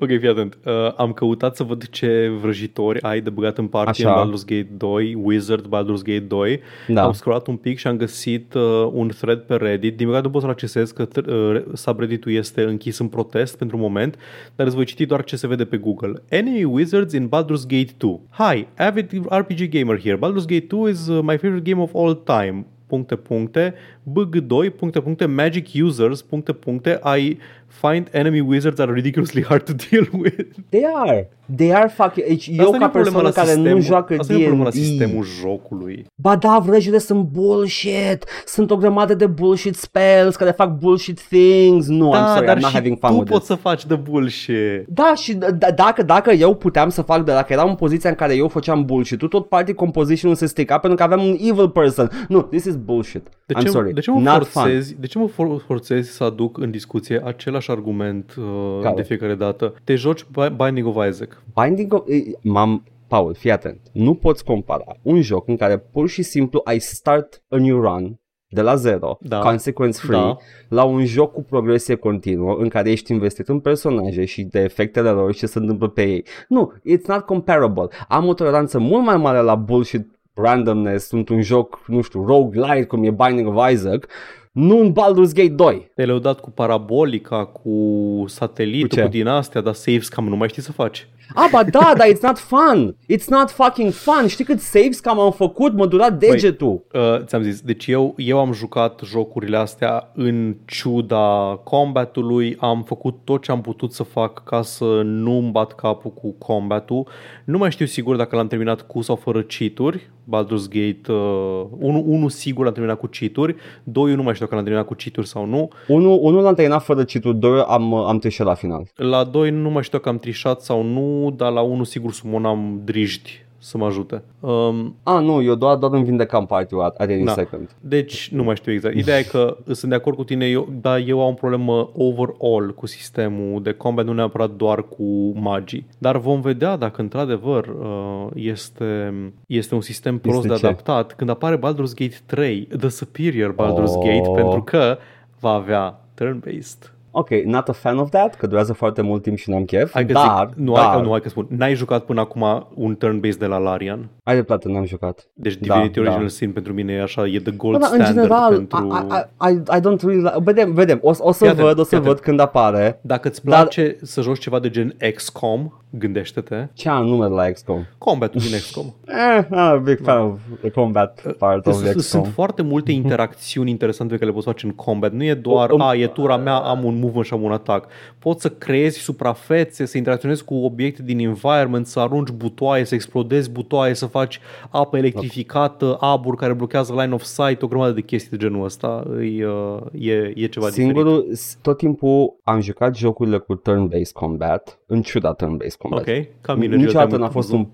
ok, fii atent. Uh, am căutat să văd ce vrăjitori ai de băgat în party Așa. în Baldur's Gate 2, Wizard Baldur's Gate 2. Da. Am scrollat un pic și am găsit uh, un thread pe Reddit. Din păcate nu pot să-l accesez că th- uh, subreddit-ul este închis în protest pentru moment, dar îți voi citi doar ce se vede pe Google. Enemy Wizards in Baldur's Gate 2. Hi, avid RPG gamer here. Baldur's Gate 2 is uh, my favorite game of all time puncte, puncte, BG2, puncte, puncte, magic users, puncte, puncte, I find enemy wizards are ridiculously hard to deal with. they are they are fucking deci eu Asta nu ca e problema persoană la care sistemul, nu joacă Asta nu e problema la D&D sistemul jocului. Ba da, vrăjile sunt bullshit. Sunt o grămadă de bullshit spells care fac bullshit things. Nu, I'm da, sorry, dar I'm not și having fun tu with poți this. să faci de bullshit. Da, și d- dacă, dacă eu puteam să fac, de dacă eram în poziția în care eu făceam bullshit, tu tot party composition-ul se strica pentru că aveam un evil person. Nu, this is bullshit. De I'm ce, sorry, de ce mă not fun. forțezi, de ce mă for- forțezi să aduc în discuție același argument uh, Care? de fiecare dată? Te joci Bi- Binding of Isaac. Binding of... e, M-am... Paul, fii atent. Nu poți compara un joc în care pur și simplu ai start a new run de la zero, Da. consequence free, Da. la un joc cu progresie continuă în care ești investit în personaje și de efectele lor și ce se întâmplă pe ei. Nu, it's not comparable. Am o toleranță mult mai mare la bullshit randomness, sunt un joc, nu știu, roguelite cum e Binding of Isaac, nu în Baldur's Gate 2. Te le-au dat cu parabolica, cu satelitul, Cu ce? cu, din astea, dar saves cam nu mai știi să faci. Ah, ba da, dar it's not fun. It's not fucking fun. Știi cât saves cam am făcut? Mă dura degetul. Uh, ți-am zis, deci eu, eu am jucat jocurile astea în ciuda combatului, am făcut tot ce am putut să fac ca să nu îmi bat capul cu combatul. Nu mai știu sigur dacă l-am terminat cu sau fără cheaturi. Baldur's Gate uh, 1, 1 sigur l-am terminat cu cheaturi, 2 nu mai știu dacă l-am terminat cu cheaturi sau nu. Unul, unul l-am terminat fără cituri, doi am, am trișat la final. La 2 nu mai știu dacă am trișat sau nu, dar la 1 sigur sumonam drijdi să mă ajute. Um, Ah, nu, eu doar, doar îmi vindecam party-ul at, at any Da. second. Deci nu mai știu exact. Ideea e că sunt de acord cu tine, eu, dar eu am o problemă overall cu sistemul de combat, nu neapărat doar cu magii. Dar vom vedea dacă într-adevăr uh, este, este un sistem prost Este de ce? adaptat când apare Baldur's Gate 3, The Superior Baldur's Oh. Gate, pentru că va avea turn-based. Ok, not a fan of that, că durează foarte mult timp și n-am chef, Hai că dar, zic, nu, dar, hai, nu, hai că spun, n-ai jucat până acum un turn-based de la Larian? ai dreptate, n-am jucat. Deci Da, Divinity da. Original Sin pentru mine e așa, e the gold Bă, dar în standard general, pentru... I, I, I, I don't really like... Vedem, vedem, o, o să Fii atent, văd, o să fii văd atent. când apare. Dacă îți Dar- place să joci ceva de gen XCOM, gândește-te. Ce anume de la XCOM? Combatul din XCOM. Eh, I'm a big fan of the combat part of Sunt- XCOM. Sunt foarte multe interacțiuni interesante pe care le poți face în combat. Nu e doar, O- a, e tura mea, am un movement și am un atac. Poți să creezi suprafețe, să interacționezi cu obiecte din environment, să arunci butoaie, să explodezi butoaie, să faci apă electrificată, aburi care blochează line of sight, o grămadă de chestii de genul ăsta. E, uh, e, e ceva diferit. Singurul, s- tot timpul am jucat jocurile cu turn-based combat, în ciuda turn-based combat. Ok, ca mine. Niciodată real-time n-a fost Zoom. un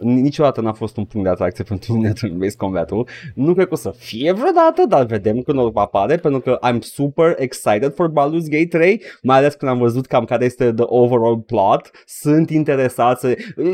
niciodată n-a fost un punct de atracție pentru mine turn-based combat-ul. Nu cred că o să fie vreodată, dar vedem când o apare, pentru că I'm super excited for Baldur's Gate 3, mai ales când am văzut cam care este the overall plot. Sunt interesați,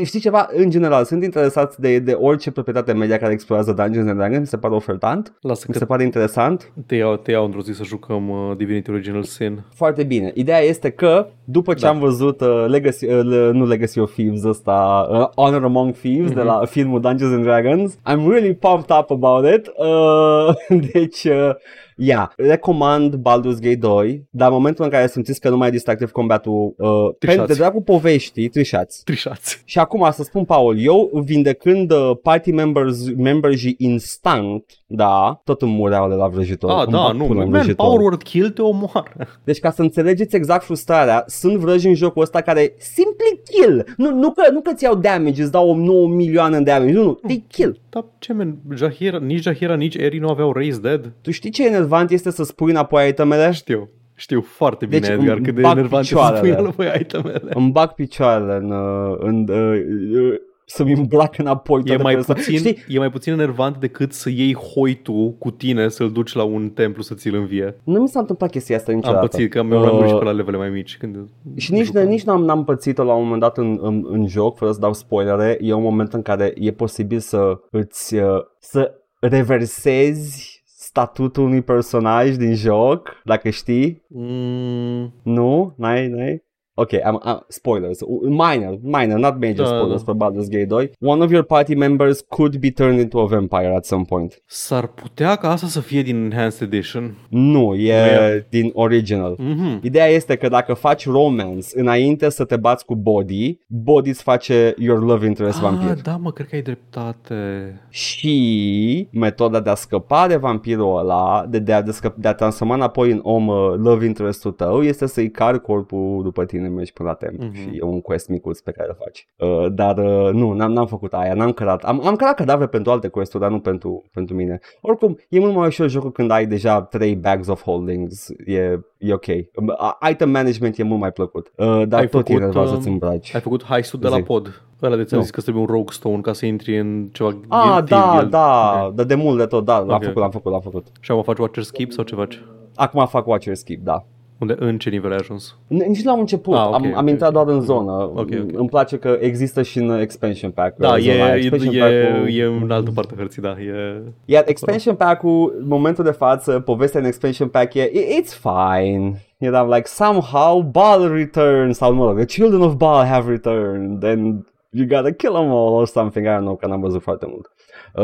știi ceva, în general, sunt interesați de, de orice proprietate media care explorează Dungeons and Dragons, mi se pare ofertant, Lasă mi că se pare interesant. te iau, te iau într-o zi să jucăm uh, Divinity Original Sin. Foarte bine. Ideea este că după ce Da. am văzut uh, Legacy, uh, le- nu Legacy of Thieves ăsta, uh, Honor Among Thieves de la filmul Dungeons and Dragons, I'm really pumped up about it. Uh, deci uh, yeah, recomand Baldur's Gate 2, dar în momentul în care simțiți că nu mai e distractive combat-ul, uh, Trișați. pentru de dragul poveștii, trișați. Trișați. Și acum să spun, Paul, eu vindecând uh, party members, membershii instant, da, tot îmi mureau de la vrăjitor. Ah, Îmi da, bag nu, pula în man, vrăjitor. Power Word Kill te omoară. Deci ca să înțelegeți exact frustrarea, sunt vrăji în jocul ăsta care simply kill. Nu, nu, că, nu că ți iau damage, îți dau 9 milioane în damage, nu, nu, they kill. Dar ce, man, Jahira, nici Jahira, nici Eri nu aveau Raise Dead? Tu știi ce enervant este să spui înapoi itemele? Știu. Știu foarte bine, Deci Edgar, îmi cât de bag enervant e să picioarele. spui înapoi itemele. Îmi bag picioarele în, uh, în, uh, uh, să-mi îmbrac înapoi E toate mai, persoane. puțin, Știi? e mai puțin enervant decât să iei hoitul cu tine să-l duci la un templu să ți-l învie. Nu mi s-a întâmplat chestia asta Am niciodată. pățit că mi-au luat Uh, și pe la levele mai mici. Când Și nici, jucam. nici n-am, n-am pățit-o la un moment dat în, în, în joc, fără să dau spoilere. E un moment în care e posibil să îți uh, să reversezi statutul unui personaj din joc, dacă știi. Mm, Nu? N-ai? N-ai? Ok, am, am, spoilers. Minor, minor, not major Da, spoilers da. for Baldur's Gate 2. One of your party members could be turned into a vampire at some point. s-ar putea ca asta să fie din Enhanced Edition. Nu, e e. din original. Mhm. Ideea este că dacă faci romance înainte să te bați cu body, body îți face your love interest vampir. Ah, da, mă, cred că ai dreptate. Și metoda de a scăpa de vampirul ăla, de, de, a, de, scăp, de a transforma înapoi în om uh, love interest-ul tău, este să-i cari corpul după tine, mergi până la templu Mhm. și e un quest micuț pe care îl faci. Uh, dar uh, nu, n-am, n-am făcut aia, n-am cărat. Am, am cărat cadavre pentru alte quest-uri, dar nu pentru, pentru mine. Oricum, e mult mai ușor jocul când ai deja 3 bags of holdings, e, e ok. Um, a- Item management e mult mai plăcut, uh, dar Ai tot făcut, e enervant uh, să-ți îmbraci. Ai făcut heist de la Zi. pod. Ăla de ți-am Nu. zis că trebuie un rogue stone ca să intri în ceva Ah, guild, da, guild. da, Ok. dar de mult de tot, da, l-am Ok, făcut, ok. l-am făcut, l-am făcut. Și acum faci watcher skip sau ce faci? Acum fac Watcher Skip, da. Unde, în ce nivel ai ajuns? N- Nici la un început, Ah, ok, am, am ok, intrat ok. doar în zonă. ok. Îmi place că există și în expansion pack. Da, zona e, aia. e, expansion e, pack-ul- e în altă parte a hărții, da. E... Iar expansion pack-ul, în momentul de față, povestea în expansion pack e, "I- it's fine. Eram like, somehow Baal returns, sau mă rog, the children of Baal have returned, then you gotta kill them all or something, I don't know, că n-am văzut foarte mult.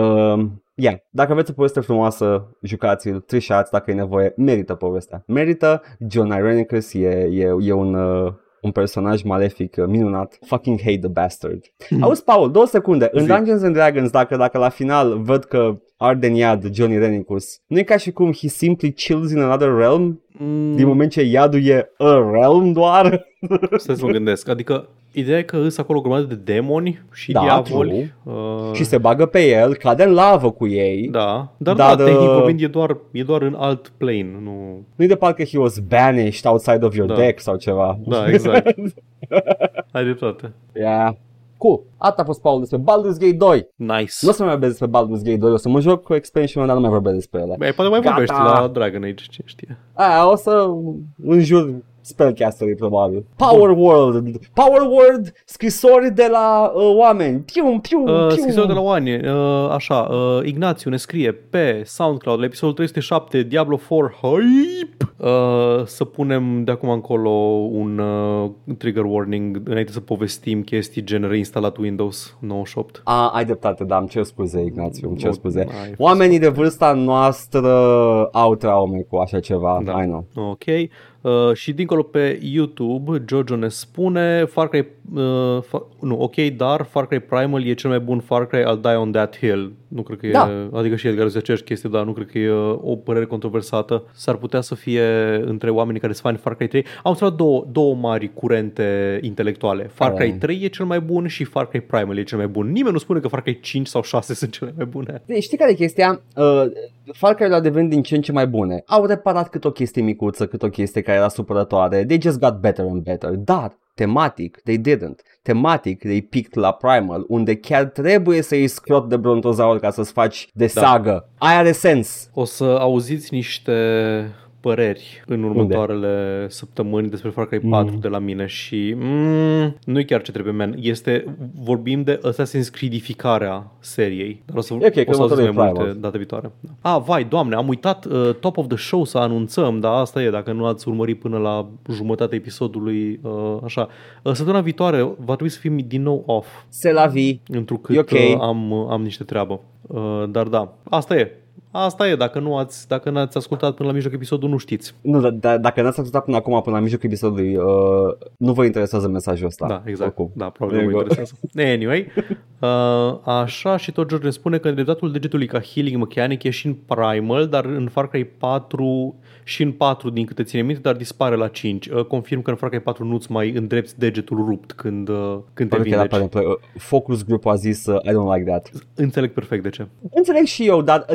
Um, yeah, dacă aveți o poveste frumoasă, jucați-l, trișați dacă e nevoie, merită povestea. Merită, John Irenicus e, e, e un... Uh, un personaj malefic uh, minunat. Fucking hate the bastard. Auzi, Paul, două secunde. În Zi. Dungeons and Dragons, dacă, dacă la final văd că arde în iad Johnny Renicus, nu e ca și cum he simply chills in another realm? Mm, Din moment ce iadul e a realm doar? Stai să mă gândesc. Adică, ideea e că îs acolo o grămadă de demoni și Da, diavoli. Uh, și se bagă pe el, cade în lavă cu ei. Da, dar, Dar, da, tehnic uh, vorbind, e doar, e doar în alt plane. Nu... Nu-i de parcă he was banished outside of your Da. deck sau ceva. Da, exact. Ai dreptate. yeah. Cool. Asta a fost Paul despre Baldur's Gate 2. Nice. Nu o să mai vorbesc despre Baldur's Gate 2, o să mă joc cu expansion dar nu mai vorbesc despre ele. Băi, poate mai Gata. vorbești la Dragon Age, ce știe. Aia, o să înjur spellcasterii probabil. Power World. Power World, scrisori de la uh, oameni. Pium, pium, Uh, pium. scrisoare de la Oani, uh, așa, uh, Ignațiu ne scrie pe SoundCloud la episodul 307 Diablo 4 Hype uh, să punem de acum încolo un uh, trigger warning înainte să povestim chestii gen reinstalat Windows 98. A, ai dreptate, da, îmi cer scuze, Ignațiu, îmi cer Nu, scuze. ai fost Oamenii de vârsta noastră au traume cu așa ceva, Da. I know. Ok. Uh, și dincolo pe YouTube, Jojo ne spune Far Cry, uh, fa- nu, ok, dar Far Cry Primal e cel mai bun Far Cry, I'll die on that hill. Nu cred că Da. e, adică și Edgar zice aceeași chestie, dar nu cred că e uh, o părere controversată. S-ar putea să fie între oamenii care sunt fani Far Cry 3. Am observat două, două mari curente intelectuale. Far Cry Care? 3 e cel mai bun și Far Cry Primal e cel mai bun. Nimeni nu spune că Far Cry 5 sau 6 sunt cele mai bune. Deci, Știi care e chestia? Uh, Far Cry-urile au devenit din ce în ce mai bune. Au reparat cât o chestie micuță, cât o chestie care era supărătoare. They just got better and better. Dar, tematic, they didn't. Tematic, they picked la Primal, unde chiar trebuie să iei scrot de brontozaur ca să-ți faci de Da. sagă. Aia are sens. O să auziți niște păreri în următoarele săptămâni despre Far Cry 4 de la mine și mm, nu e chiar ce trebuie, man. Este, vorbim de Assassin's Creedificarea seriei. Dar o să, ok, o că să auziți mai următorul e multe Primal. data viitoare. Ah, vai, doamne, am uitat uh, Top of the Show să anunțăm, dar asta e, dacă nu ați urmărit până la jumătatea episodului, uh, așa. Uh, săptămâna viitoare va trebui să fim din nou off, Se la vi. întrucât E ok. uh, am, am niște treabă. Uh, dar da, asta e. Asta e, dacă nu ați, dacă n-ați ascultat până la mijloc episodul, nu știți. Nu, da, da, dacă n-ați ascultat până acum, până la mijlocul episodului, uh, nu vă interesează mesajul ăsta. Da, exact. Oricum. Da, probabil nu There vă you go. interesează. Anyway, uh, așa și tot George ne spune că îndreptatul degetului ca healing mechanic e și în Primal, dar în Far Cry 4 și în 4 din câte ține minte, dar dispare la 5. Uh, confirm că în Far Cry 4 nu-ți mai îndrepți degetul rupt când, uh, când te Probabil că era vindeci. pe- pe- uh, Focus Group a zis uh, I don't like that. Înțeleg perfect de ce. Înțeleg și eu, dar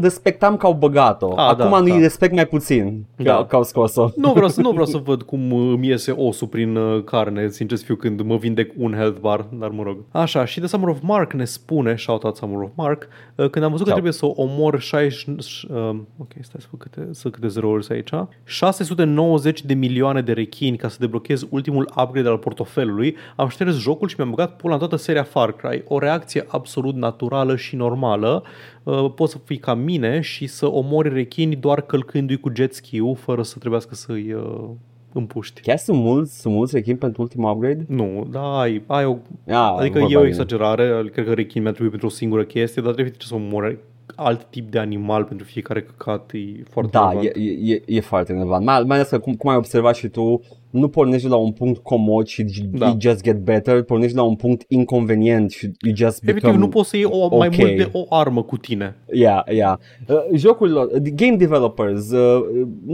respectam că au băgat-o. A, Acum da, nu-i da. respect mai puțin că, Da. că au scos-o. Nu vreau, să, nu vreau să văd cum uh, îmi iese osul prin uh, carne, sincer să fiu, când mă vindec un health bar, dar mă rog. Așa, și de Summer of Mark ne spune, shout out Summer of Mark, uh, când am văzut că Ciao. trebuie să omor 60... ș- uh, ok, stai să fac câte, să câte zerouri aici. 690 de milioane de rechini ca să deblochez ultimul upgrade al portofelului, am șters jocul și mi-am băgat pula în toată seria Far Cry. O reacție absolut naturală și normală. Uh, poți să fii ca mine și să omori rechini doar călcându-i cu jet ski-ul fără să trebuiască să-i uh, împuști. Chiar sunt mulți, sunt mulți rechini pentru ultimul upgrade? Nu, da, ai, ai o... Ah, adică vorba e o bine. exagerare, cred că rechin mi-a trebuit pentru o singură chestie, dar trebuie să omori alt tip de animal pentru fiecare căcat, e foarte Da, relevant. e, e, e, e foarte relevant. Mai, mai ales că, cum, cum ai observat și tu, nu pornești de la un punct comod și Da. you just get better, pornești de la un punct inconvenient și you just Efectiv, become... nu poți să iei o, mai ok. mult de o armă cu tine. Yeah, yeah. Uh, jocul lor, the game developers, uh,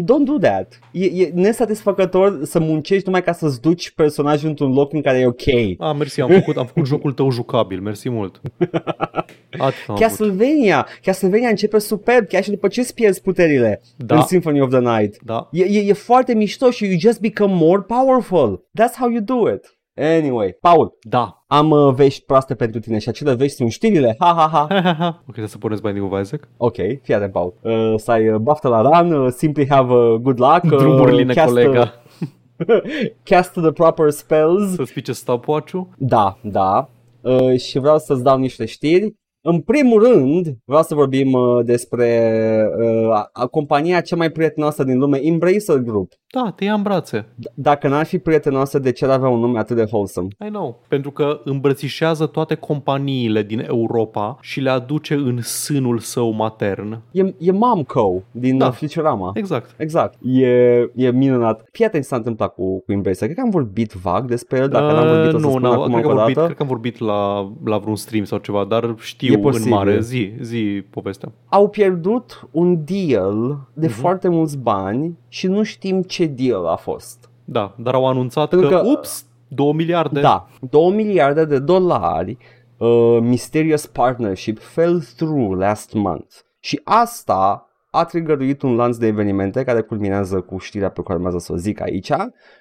don't do that. E, e nesatisfăcător să muncești numai ca să-ți duci personajul într-un loc în care e ok. Ah, mersi, am făcut, am făcut jocul tău jucabil, mersi mult. Atât am avut. Castlevania, Castlevania începe superb, chiar și după ce îți pierzi puterile Da. în Symphony of the Night. Da. E, e, e foarte mișto și you just become more powerful. That's how you do it. Anyway, Paul, Da. am uh, vești proaste pentru tine și acele vești sunt știrile. Ha, ha, ha. ok, să pornesc Binding of Isaac. Ok, fii atent, Paul. Uh, să ai uh, baftă la run, uh, simply have uh, good luck. Uh, Drumurile, cast, colega. cast the proper spells. Să-ți pice stopwatch-ul. Da, da. Uh, și vreau să-ți dau niște știri. În primul rând, vreau să vorbim uh, despre uh, a, a compania cea mai prietenoasă din lume, Embracer Group. Da, te ia în brațe. D- dacă n-ar fi prietenoasă, de ce ar avea un nume atât de wholesome? I know. Pentru că îmbrățișează toate companiile din Europa și le aduce în sânul său matern. E, e Momco din Da. da. Futurama. Exact. Exact. E, e minunat. Fii atent ce s-a întâmplat cu, cu Embracer. Cred că am vorbit vag despre el. Dacă n-am vorbit, o să Uh, nu, spun nu, acum cred că, încă am o vorbit, dată. cred că am vorbit la, la vreun stream sau ceva, dar știu E în posibil. mare. Zi, zi povestea. Au pierdut un deal de Mhm. foarte mulți bani și nu știm ce deal a fost. Da, dar au anunțat Pentru că, că- ups, 2 miliarde. Da, 2 miliarde de dolari uh, Mysterious Partnership fell through last month. Și asta a trigăruit un lanț de evenimente care culminează cu știrea pe care urmează să o zic aici,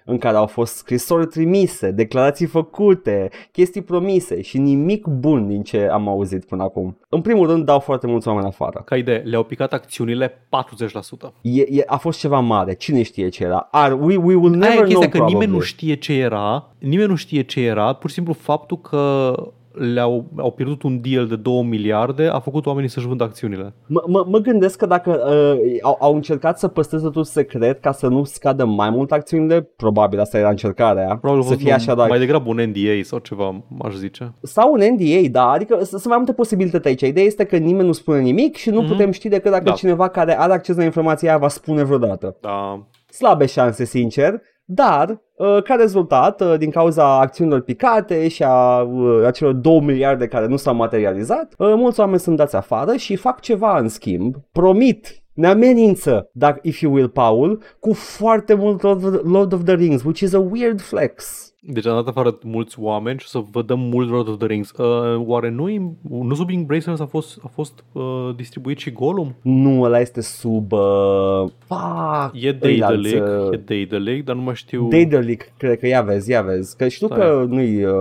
în care au fost scrisori trimise, declarații făcute, chestii promise și nimic bun din ce am auzit până acum. În primul rând dau foarte mulți oameni afară. Ca idee, le-au picat acțiunile 40%. E, e, a fost ceva mare, cine știe ce era. Ar, we, we will Aia never e know chestia că probably. nimeni nu știe ce era, nimeni nu știe ce era, pur și simplu faptul că le-au au pierdut un deal de 2 miliarde a făcut oamenii să-și vândă acțiunile. Mă, mă, mă gândesc că dacă uh, au, au încercat să păstreze totul secret ca să nu scadă mai mult acțiunile, probabil asta era încercarea, Probabil a să fost fie un- așa, dar... mai degrabă un NDA sau ceva, aș zice. Sau un NDA, da, adică s- sunt mai multe posibilități aici. Ideea este că nimeni nu spune nimic și nu Mhm. putem ști decât dacă Da. cineva care are acces la informația aia va spune vreodată. Da, Slabe șanse, sincer, dar uh, ca rezultat, uh, din cauza acțiunilor picate și a uh, acelor 2 miliarde care nu s-au materializat, uh, mulți oameni sunt dați afară și fac ceva în schimb, promit ne amenință, dacă, if you will, Paul, cu foarte mult Lord of, Lord of the Rings, which is a weird flex. Deci am dat afară mulți oameni și o să vă dăm mult Lord of the Rings. Uh, oare nu, nu sub Embracers a fost, a fost uh, distribuit și Gollum? Nu, ăla este sub... Uh, fuck, E ăilalți, Daedalic, uh, e Daedalic, dar nu mai știu... Daedalic, cred că ia vezi, ia vezi. Că știu Stai. că nu-i... Uh,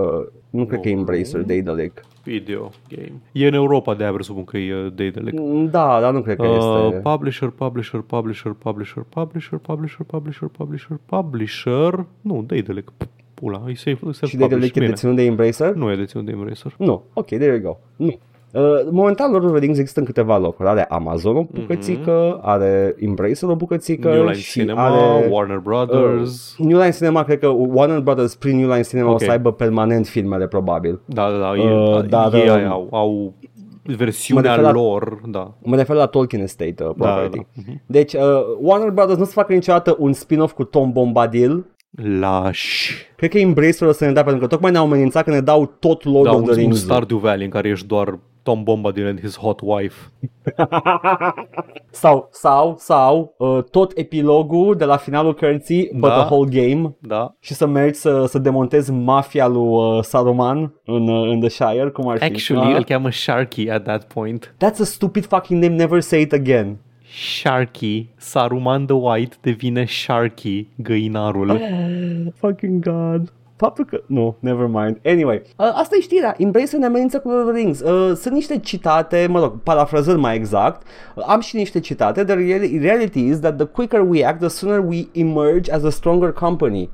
nu cred Nu. că e Embracer, Daedalic. Video game. E în Europa, de-aia presupun că e uh, Daedalic. Da, dar nu cred că Uh, este... publisher, publisher, publisher, publisher, publisher, publisher, publisher, publisher, publisher. Nu, Daedalic. Pula, e safe, self Și Daedalic e deținut de Embracer? Nu e deținut de Embracer. Nu. Ok, there you go. Nu. Uh, momentan Lord of the Rings există în câteva locuri. Are Amazon o bucățică, are Embracer o bucățică Mhm. New Line și Cinema, are... Warner Brothers. Uh, New Line Cinema, cred că Warner Brothers prin New Line Cinema Ok. o să aibă permanent filmele, probabil. da, da, da, uh, e, dar, ei um, aia au, au versiunea refer la- lor, da. Mă refer la Tolkien Estate uh, Da, da, property. da. Mhm. Deci, uh, Warner Brothers nu se facă niciodată un spin-off cu Tom Bombadil. Lași. Cred că Embracer o să ne dea, pentru că tocmai ne-au amenințat că ne dau tot Lord Da, of un, the un Rings. Stardew Valley în care ești doar Tom Bombadil and his hot wife. sau, sau, sau, uh, tot epilogul de la finalul cărții, but Da. the whole game. Da. Și să mergi să, să demontezi mafia lui uh, Saruman în, uh, în The Shire, cum ar fi. Actually, Ah. îl cheamă Sharky at that point. That's a stupid fucking name, never say it again. Sharky, Saruman the White devine Sharky, găinarul. Fucking god. Faptul că... Nu, never mind. Anyway, uh, asta e știrea. Embracer ne amenință cu Lord of the Rings. Uh, sunt niște citate, mă rog, parafrazând mai exact. Uh, am și niște citate. The reali- reality is that the quicker we act, the sooner we emerge as a stronger company.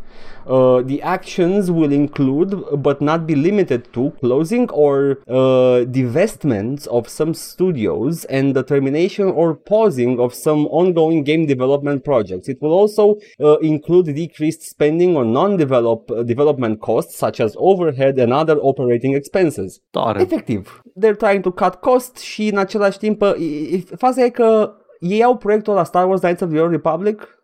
Uh, the actions will include, but not be limited to, closing or uh, divestments of some studios and the termination or pausing of some ongoing game development projects. It will also uh, include decreased spending on non-develop uh, development costs such as overhead and other operating expenses. Tare. Efectiv, they're trying to cut cost și în același timp, faza e că ei au proiectul la Star Wars Knights of the Old Republic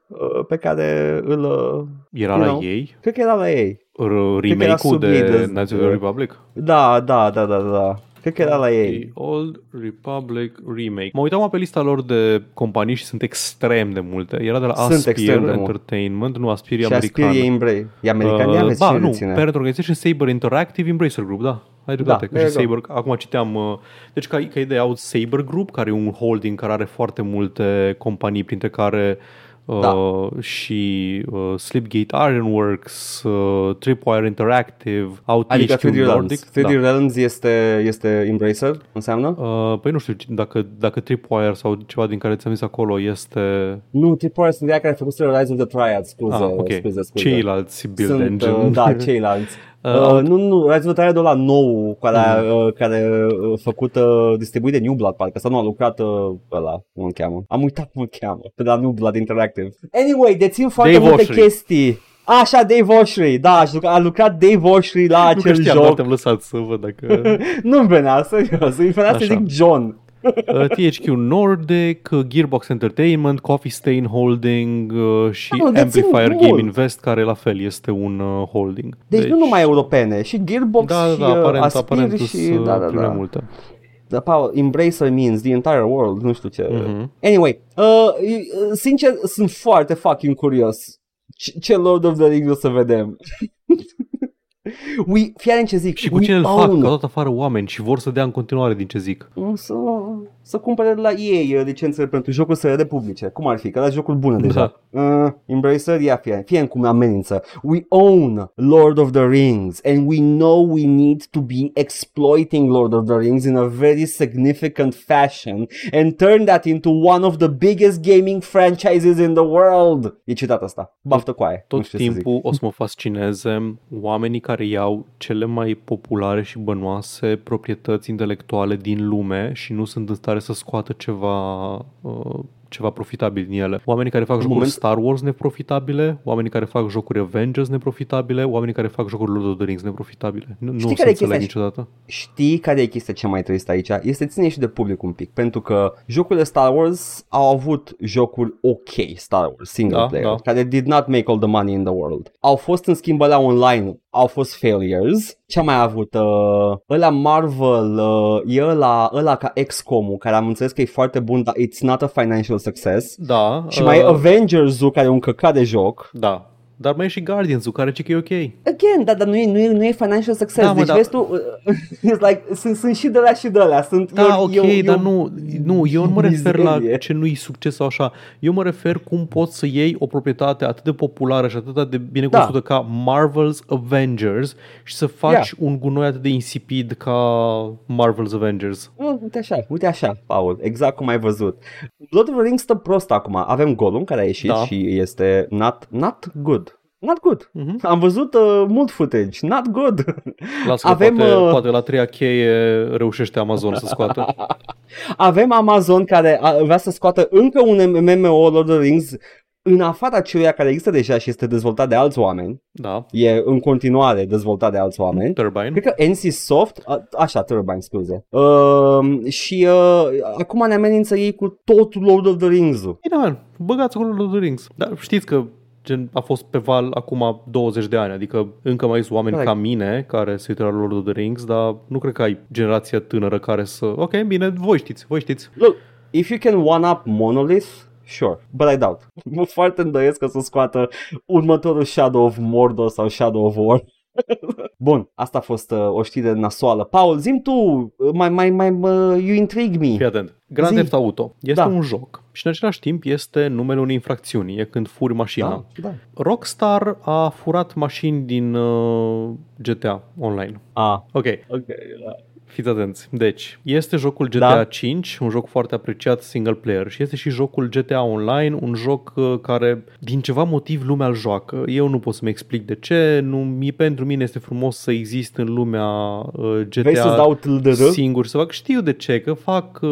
pe care îl... uh, Era you la know, ei? Cred că era la ei. R- Cred că era Remake-ul sub ei de de- Knights of the Republic? Da, da, da, da, da. Cred că era la ei. The Old Republic Remake. Mă uitam pe lista lor de companii și sunt extrem de multe. Era de la Sunt Aspir extrem de multe. Entertainment, nu Aspir e Și american. Aspir e Embrace. E american, Uh, uh, aveți ba, și nu, reține. Parent Organization Saber Interactive Embracer Group, da. Ai dreptate, Da, că și there you Saber, acum citeam, uh, deci ca, ca idee au Saber Group, care e un holding care are foarte multe companii, printre care uh, Da. și uh, Slipgate Ironworks, uh, Tripwire Interactive, au Adică THQ 3D Realms. Nordic. 3D da. Realms este, este Embracer, înseamnă? Uh, păi nu știu dacă, dacă Tripwire sau ceva din care ți-am zis acolo este... Nu, Tripwire sunt ea care a făcut Rise of the Triad, scuze, ah, ok. scuze, scuze. Ceilalți build sunt, engine. Uh, da, ceilalți. Uh, Uh, au- nu, nu, Rise of the Triad ăla nou, care, a, uh, care uh, făcut, uh, distribuit de New Blood, parcă, sau nu a lucrat uh, ăla, cum îl cheamă. Am uitat cum îl cheamă, pe la New Blood Interactive. Anyway, dețin foarte Dave multe Oshry. chestii. Așa, Dave Oshry, da, aș jucat- a lucrat Dave Oshry la nu că acel știam, doar joc. te-am lăsat să văd dacă... Nu-mi venea, serios, îmi venea să Așa. zic John. Uh, THQ Nordic, uh, Gearbox Entertainment, Coffee Stain Holding uh, și Da, mă, dețin Amplifier mult. Game Invest, care la fel este un uh, holding. Deci, nu numai europene, și Gearbox da, și da, uh, aparent, Aspir aparent și... și, Da, da, prin da. mai multe. The power, Embracer means the entire world, nu știu ce. Mhm. Anyway, uh, sincer, sunt foarte fucking curios. Ce, ce Lord of the Rings o să vedem. We, fii atent ce zic. Și cu we cine îl fac? own. Că au dat afară oameni și vor să dea în continuare din ce zic. Să, să cumpere de la EA uh, licențele pentru jocuri SRD publice. Cum ar fi? Că da jocuri bune deja. Uh, Embracer, ia fie, fie cum amenință. We own Lord of the Rings and we know we need to be exploiting Lord of the Rings in a very significant fashion and turn that into one of the biggest gaming franchises in the world. E citat asta. Baftă cu aia. Nu Tot știu ce să zic. timpul o să mă fascineze oamenii care iau cele mai populare și bănoase proprietăți intelectuale din lume și nu sunt în stare să scoată ceva, uh, ceva profitabil din ele. Oamenii care fac jocuri moment- Star Wars neprofitabile, oamenii care fac jocuri Avengers neprofitabile, oamenii care fac jocuri Lord of the Rings neprofitabile. Nu, nu o să care e înțeleg chestia? niciodată. Știi care e chestia cea mai tristă aici? Este ține și de public un pic, pentru că jocurile Star Wars au avut jocuri ok Star Wars, single Da, player, da. care did not make all the money in the world. Au fost în schimb alea online, au fost failures. Ce am mai avut? Uh, ăla Marvel, uh, e ăla, ăla ca XCOM-ul, care am înțeles că e foarte bun, dar it's not a financial success. Da. Și mai e uh, Avengers-ul, care e un căcat de joc. Da. Dar mai e și Guardians-ul, care zice că e ok. Again, dar, dar nu, e, nu, e, nu e financial success. Da, mă, deci da. vezi tu, uh, it's like, sunt, sunt și de la și de la. Sunt, Da, eu, ok, eu, dar eu, nu, nu, eu nu mă refer la mizerie. ce nu-i succes sau așa. Eu mă refer cum poți să iei o proprietate atât de populară și atât de bine Da. cunoscută ca Marvel's Avengers și să faci un gunoi atât de insipid ca Marvel's Avengers. Uh, Uite așa, uite așa, Paul, exact cum ai văzut. Lord of the Rings stă prost acum. Avem Gollum care a ieșit Da. și este not, not good. Not good. Mhm. Am văzut uh, mult footage. Not good. Lasă că Avem, poate, uh, poate la treia cheie reușește Amazon să scoată. Avem Amazon care a, vrea să scoată încă un MMO Lord of the Rings în afara celuia care există deja și este dezvoltat de alți oameni, Da. e în continuare dezvoltat de alți oameni, Turbine. Cred că NC Soft, a, așa, Turbine, scuze. Uh, și uh, acum ne amenință ei cu tot Lord of the Rings-ul. Bine, man, băgați acolo Lord of the Rings. Dar știți că gen, a fost pe val acum 20 de ani, adică încă mai sunt oameni Corect. ca mine care se uită la Lord of the Rings, dar nu cred că ai generația tânără care să... Ok, bine, voi știți, voi știți. Look, if you can one-up Monolith, sure, but I doubt. Mă foarte îndoiesc că să scoată următorul Shadow of Mordor sau Shadow of War. Bun, asta a fost uh, o știre nasoală. Paul, zim tu, uh, mai, mai, mai, uh, you intrigue me. Fii atent. Grand Zi. Theft Auto este Da. un joc și în același timp este numele unei infracțiuni, e când furi mașina. Da, da. Rockstar a furat mașini din uh, GTA Online. Ah, Ok, ok, da. Fiți atenți. Deci, este jocul GTA Da. 5, un joc foarte apreciat single player și este și jocul GTA Online, un joc uh, care din ceva motiv lumea îl joacă. Eu nu pot să-mi explic de ce, nu, mi, pentru mine este frumos să exist în lumea uh, GTA Vrei să-ți dau TLDR? singur să fac. Știu de ce, că fac uh,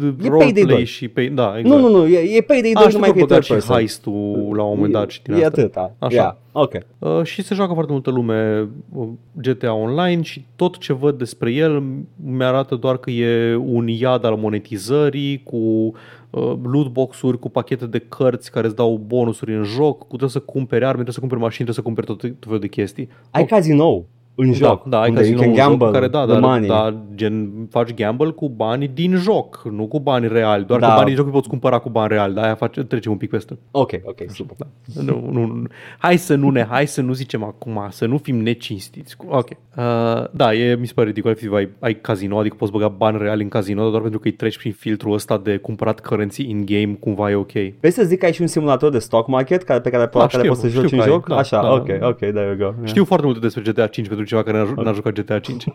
E Payday roleplay 2. și pe, da, exact. Nu, nu, nu, e, e Payday 2 A, știu numai că că e au băgat third și person. heist-ul la un moment dat și din E asta. atâta. Așa. Yeah. Ok. Uh, și se joacă foarte multă lume uh, GTA Online și tot ce văd despre el mi-arată doar că e un iad al monetizării cu uh, lootbox-uri, cu pachete de cărți care îți dau bonusuri în joc, cu trebuie să cumperi arme, trebuie să cumperi mașini, trebuie să cumperi tot, tot felul de chestii. Ai casino în joc. Da, da, ai unde casino you can un joc gamble în care da, the dar, money. dar gen faci gamble cu bani din joc, nu cu bani reali, doar Da. că banii din joc îi poți cumpăra cu bani reali, dar aia face, trecem un pic peste. Ok, ok, super. Da. Nu, nu, nu. Hai să nu ne, hai să nu zicem acum, să nu fim necinstiți. Ok. Uh, da, e, mi se pare ridicol, efectiv, ai, ai casino, adică poți băga bani reali în casino, dar doar pentru că îi treci prin filtrul ăsta de cumpărat currency in-game, cumva e ok. Vrei să zic că ai și un simulator de stock market care, pe care, pe Da, care știu, poți să știu joci că în ai, joc? da, Așa, da. ok, ok, there you go. Știu foarte multe despre GTA 5 pentru cineva care n-a, n-a jucat GTA 5.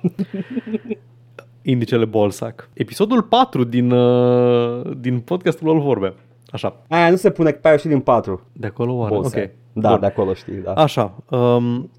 Indicele Ballsack. Episodul 4 din, uh, din podcastul LOL Vorbe. Așa. Aia nu se pune pe aia și din 4. De acolo oare? Boss, Ok. Da, Bun. de acolo știi, da. Așa, um,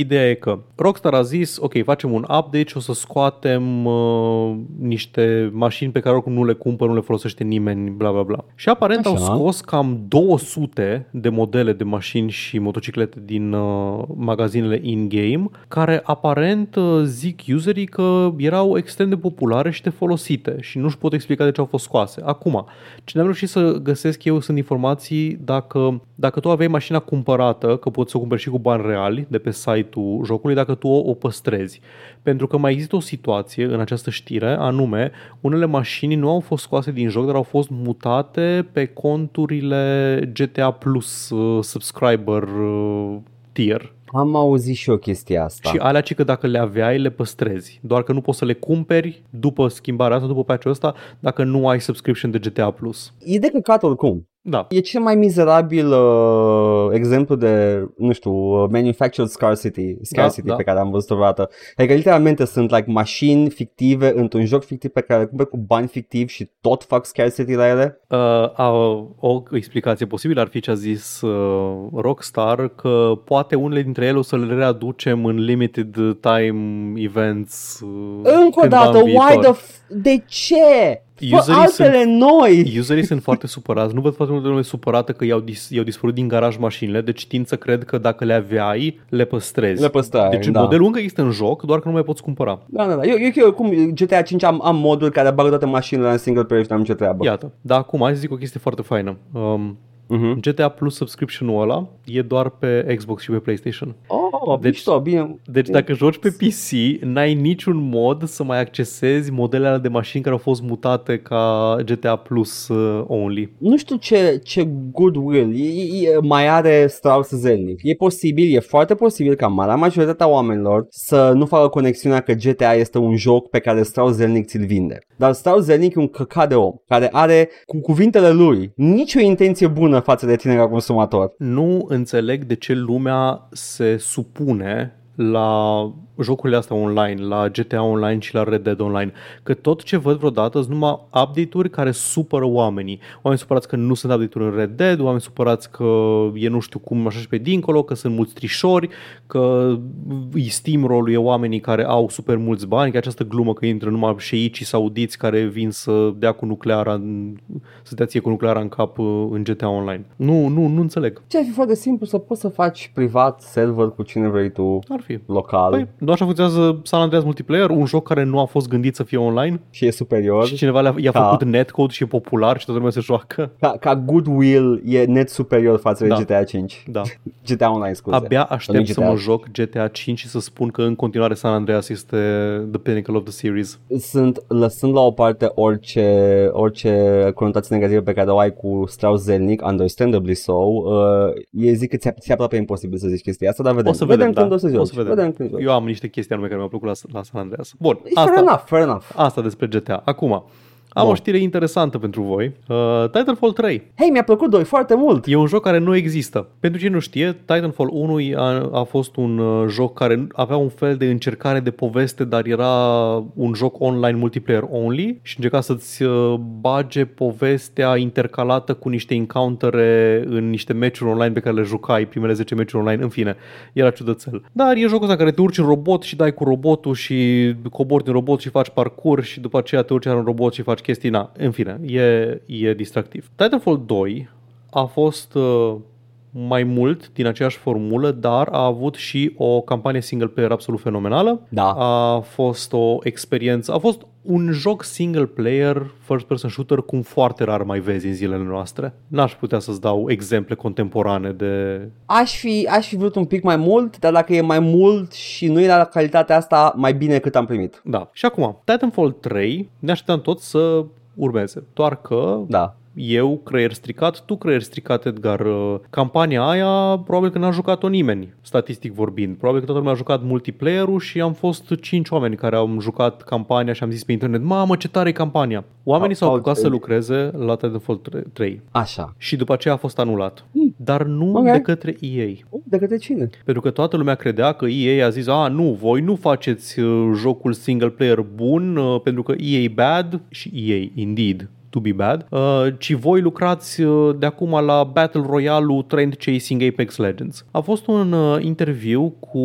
ideea e că Rockstar a zis, ok, facem un update și o să scoatem uh, niște mașini pe care oricum nu le cumpără, nu le folosește nimeni, bla bla bla. Și aparent Așa. au scos cam 200 de modele de mașini și motociclete din uh, magazinele in-game, care aparent uh, zic userii că erau extrem de populare și de folosite și nu-și pot explica de ce au fost scoase. Acum, ce n-am reușit să găsesc eu sunt informații dacă, dacă tu aveai mașina cumpărată, că poți să o cumperi și cu bani reali de pe site-ul jocului, dacă tu o, o păstrezi. Pentru că mai există o situație în această știre, anume, unele mașini nu au fost scoase din joc, dar au fost mutate pe conturile GTA Plus uh, subscriber uh, tier. Am auzit și eu chestia asta. Și alea ci că dacă le aveai, le păstrezi. Doar că nu poți să le cumperi după schimbarea asta, după patch-ul ăsta, dacă nu ai subscription de GTA+. Plus. E de căcat oricum. Da. E cel mai mizerabil uh, exemplu de, nu știu, uh, manufactured scarcity, scarcity da. pe care am văzut o dată. Adică literalmente sunt like mașini fictive într-un joc fictiv pe care le cumperi cu bani fictivi și tot fac scarcity la ele. Uh, a, o explicație posibilă ar fi ce a zis uh, Rockstar, că poate unele dintre ele o să le readucem în limited time events uh, Încă o cândva dată, în why viitor. the f- de ce? Fă Userii altele noi! Userii sunt foarte supărați. Nu văd foarte multe lume supărată că i-au, dis- i-au dispărut din garaj mașinile, deci tind să cred că dacă le aveai, le păstrezi. Le păstrai, Deci da. modelul încă există în joc, doar că nu mai poți cumpăra. Da, da, da. Eu, eu, eu cum GTA 5 am, am moduri care bagă toate mașinile în single player și n-am ce treabă. Iată. Dar acum, hai să zic o chestie foarte faină. Um, Uh-huh. GTA Plus subscription-ul ăla e doar pe Xbox și pe PlayStation. Oh, Deci- deci, mișto, bine. Deci dacă joci pe PC, n-ai niciun mod să mai accesezi modelele alea de mașini care au fost mutate ca GTA Plus uh, only. Nu știu ce, ce goodwill e, e, e, mai are Strauss Zelnick. E posibil, e foarte posibil ca marea majoritatea oamenilor să nu facă conexiunea că GTA este un joc pe care Strauss Zelnick ți-l vinde. Dar Strauss Zelnick e un căcat de om care are, cu cuvintele lui, nicio intenție bună față de tine ca consumator. Nu înțeleg de ce lumea se supune la jocurile astea online, la GTA Online și la Red Dead Online, că tot ce văd vreodată sunt numai update-uri care supără oamenii. Oameni supărați că nu sunt update-uri în Red Dead, oameni supărați că e nu știu cum așa și pe dincolo, că sunt mulți trișori, că îi steamroll e oamenii care au super mulți bani, că această glumă că intră numai șeicii saudiți care vin să dea cu nucleara, în, să dea ție cu nucleara în cap uh, în GTA Online. Nu, nu, nu înțeleg. Ce ar fi foarte simplu să poți să faci privat server cu cine vrei tu, Ar fi. local Păi, nu așa funcționează San Andreas Multiplayer, un joc care nu a fost gândit să fie online și e superior. și cineva le-a, i-a Ca- făcut netcode și e popular și toată lumea se joacă. Ca, ca Goodwill e net superior față de Da. GTA 5. Da. GTA Online, scuze. Abia aștept Nu să GTA. mă joc GTA 5 și să spun că în continuare San Andreas este the pinnacle of the series. Sunt, lăsând la o parte orice, orice conotație negativă pe care o ai cu Strauss Zelnick, understandably so, uh, e zic că ți-e, ți-e aproape imposibil să zici chestia asta, dar vedem. O să vedem, când da. o să o joci. să vedem. vedem când joci. Eu am niște chestii anume care mi-au plăcut la, la San Andreas. Bun, Fair asta, enough, fair enough. asta despre GTA. Acum, am Bun. o știre interesantă pentru voi. Uh, Titanfall 3 Hei, mi-a plăcut 2 foarte mult. E un joc care nu există. Pentru cine nu știe, Titanfall 1 a, a fost un uh, joc care avea un fel de încercare de poveste, dar era un joc online multiplayer only și încerca să-ți uh, bage povestea intercalată cu niște encountere în niște meciuri online pe care le jucai, primele 10 meciuri online, în fine, era ciudățel. Dar e jocul ăsta în care te urci în robot și dai cu robotul și cobori din robot și faci parcurs și după aceea te urci în robot și faci chestii, na, în fine, e, e distractiv. Titanfall 2 a fost uh, mai mult din aceeași formulă, dar a avut și o campanie single player absolut fenomenală. Da. A fost o experiență, a fost un joc single player, first person shooter, cum foarte rar mai vezi în zilele noastre. N-aș putea să-ți dau exemple contemporane de... Aș fi, aș fi vrut un pic mai mult, dar dacă e mai mult și nu e la calitatea asta, mai bine cât am primit. Da. Și acum, Titanfall 3 ne așteptăm tot să urmeze. Doar că Da. Eu, creier stricat, tu creier stricat, Edgar. Uh, Campania aia probabil că n-a jucat-o nimeni, statistic vorbind. Probabil că toată lumea a jucat multiplayer-ul și am fost cinci oameni care au jucat campania și am zis pe internet, mamă ce tare e campania. Oamenii Au- s-au au- apucat să lucreze la Titanfall 3 Așa. și după aceea a fost anulat. Dar nu Ok. de către EA. De către cine? Pentru că toată lumea credea că EA a zis, a, nu, voi nu faceți uh, jocul single player bun uh, pentru că EA bad și EA indeed to be bad, uh, ci voi lucrați uh, de acum la Battle Royale-ul Trend Chasing Apex Legends. A fost un uh, interviu cu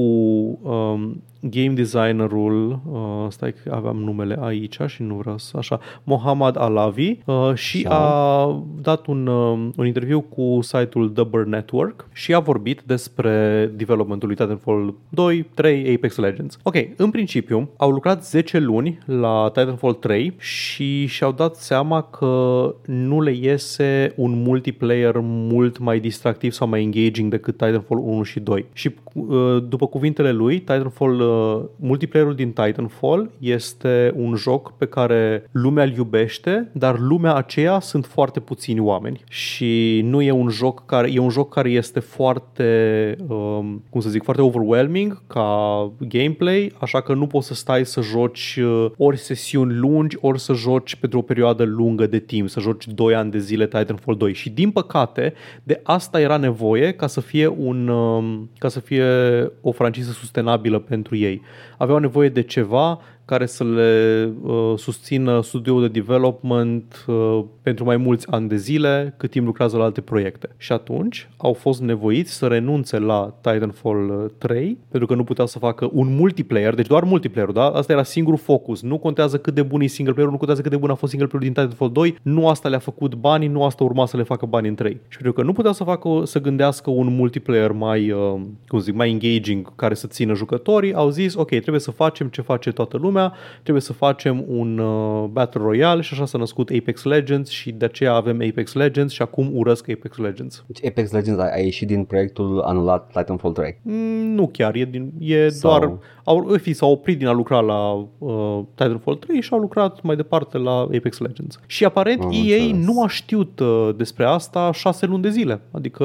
um, game designerul, uh, stai că aveam numele aici și nu vreau să, așa, Mohammad Alavi uh, și Așa. a dat un, uh, un interviu cu site-ul The Burn Network și a vorbit despre developmentul lui Titanfall 2, 3, Apex Legends. Ok, în principiu au lucrat 10 luni la Titanfall 3 și și-au dat seama că nu le iese un multiplayer mult mai distractiv sau mai engaging decât Titanfall 1 și 2. Și uh, după cuvintele lui, Titanfall, uh, multiplayerul din Titanfall este un joc pe care lumea îl iubește, dar lumea aceea sunt foarte puțini oameni. Și nu e un joc care e un joc care este foarte um, cum să zic, foarte overwhelming ca gameplay, așa că nu poți să stai să joci uh, ori sesiuni lungi, ori să joci pentru o perioadă lungă de timp, să joci 2 ani de zile Titanfall 2 și din păcate de asta era nevoie ca să fie un um, ca să fie o franciză sustenabilă pentru ei. Aveau nevoie de ceva care să le uh, susțină studioul de development uh, pentru mai mulți ani de zile, cât timp lucrează la alte proiecte. Și atunci au fost nevoiți să renunțe la Titanfall uh, 3, pentru că nu puteau să facă un multiplayer, deci doar multiplayer, da? Asta era singurul focus. Nu contează cât de bun e single player, nu contează cât de bun a fost single player din Titanfall 2, nu asta le-a făcut banii, nu asta urma să le facă bani în 3. Și pentru că nu puteau să facă să gândească un multiplayer mai, uh, cum zic, mai engaging care să țină jucătorii, au zis, ok, trebuie să facem ce face toată lumea, trebuie să facem un uh, Battle Royale și așa s-a născut Apex Legends și de aceea avem Apex Legends și acum urăsc Apex Legends. Deci Apex Legends a, a ieșit din proiectul anulat Titanfall 3. Mm, nu chiar, e, din, e Sau- doar, au, în fi, s-au oprit din a lucra la uh, Titanfall 3 și au lucrat mai departe la Apex Legends. Și aparent Am EA înțeles. nu a știut uh, despre asta șase luni de zile. Adică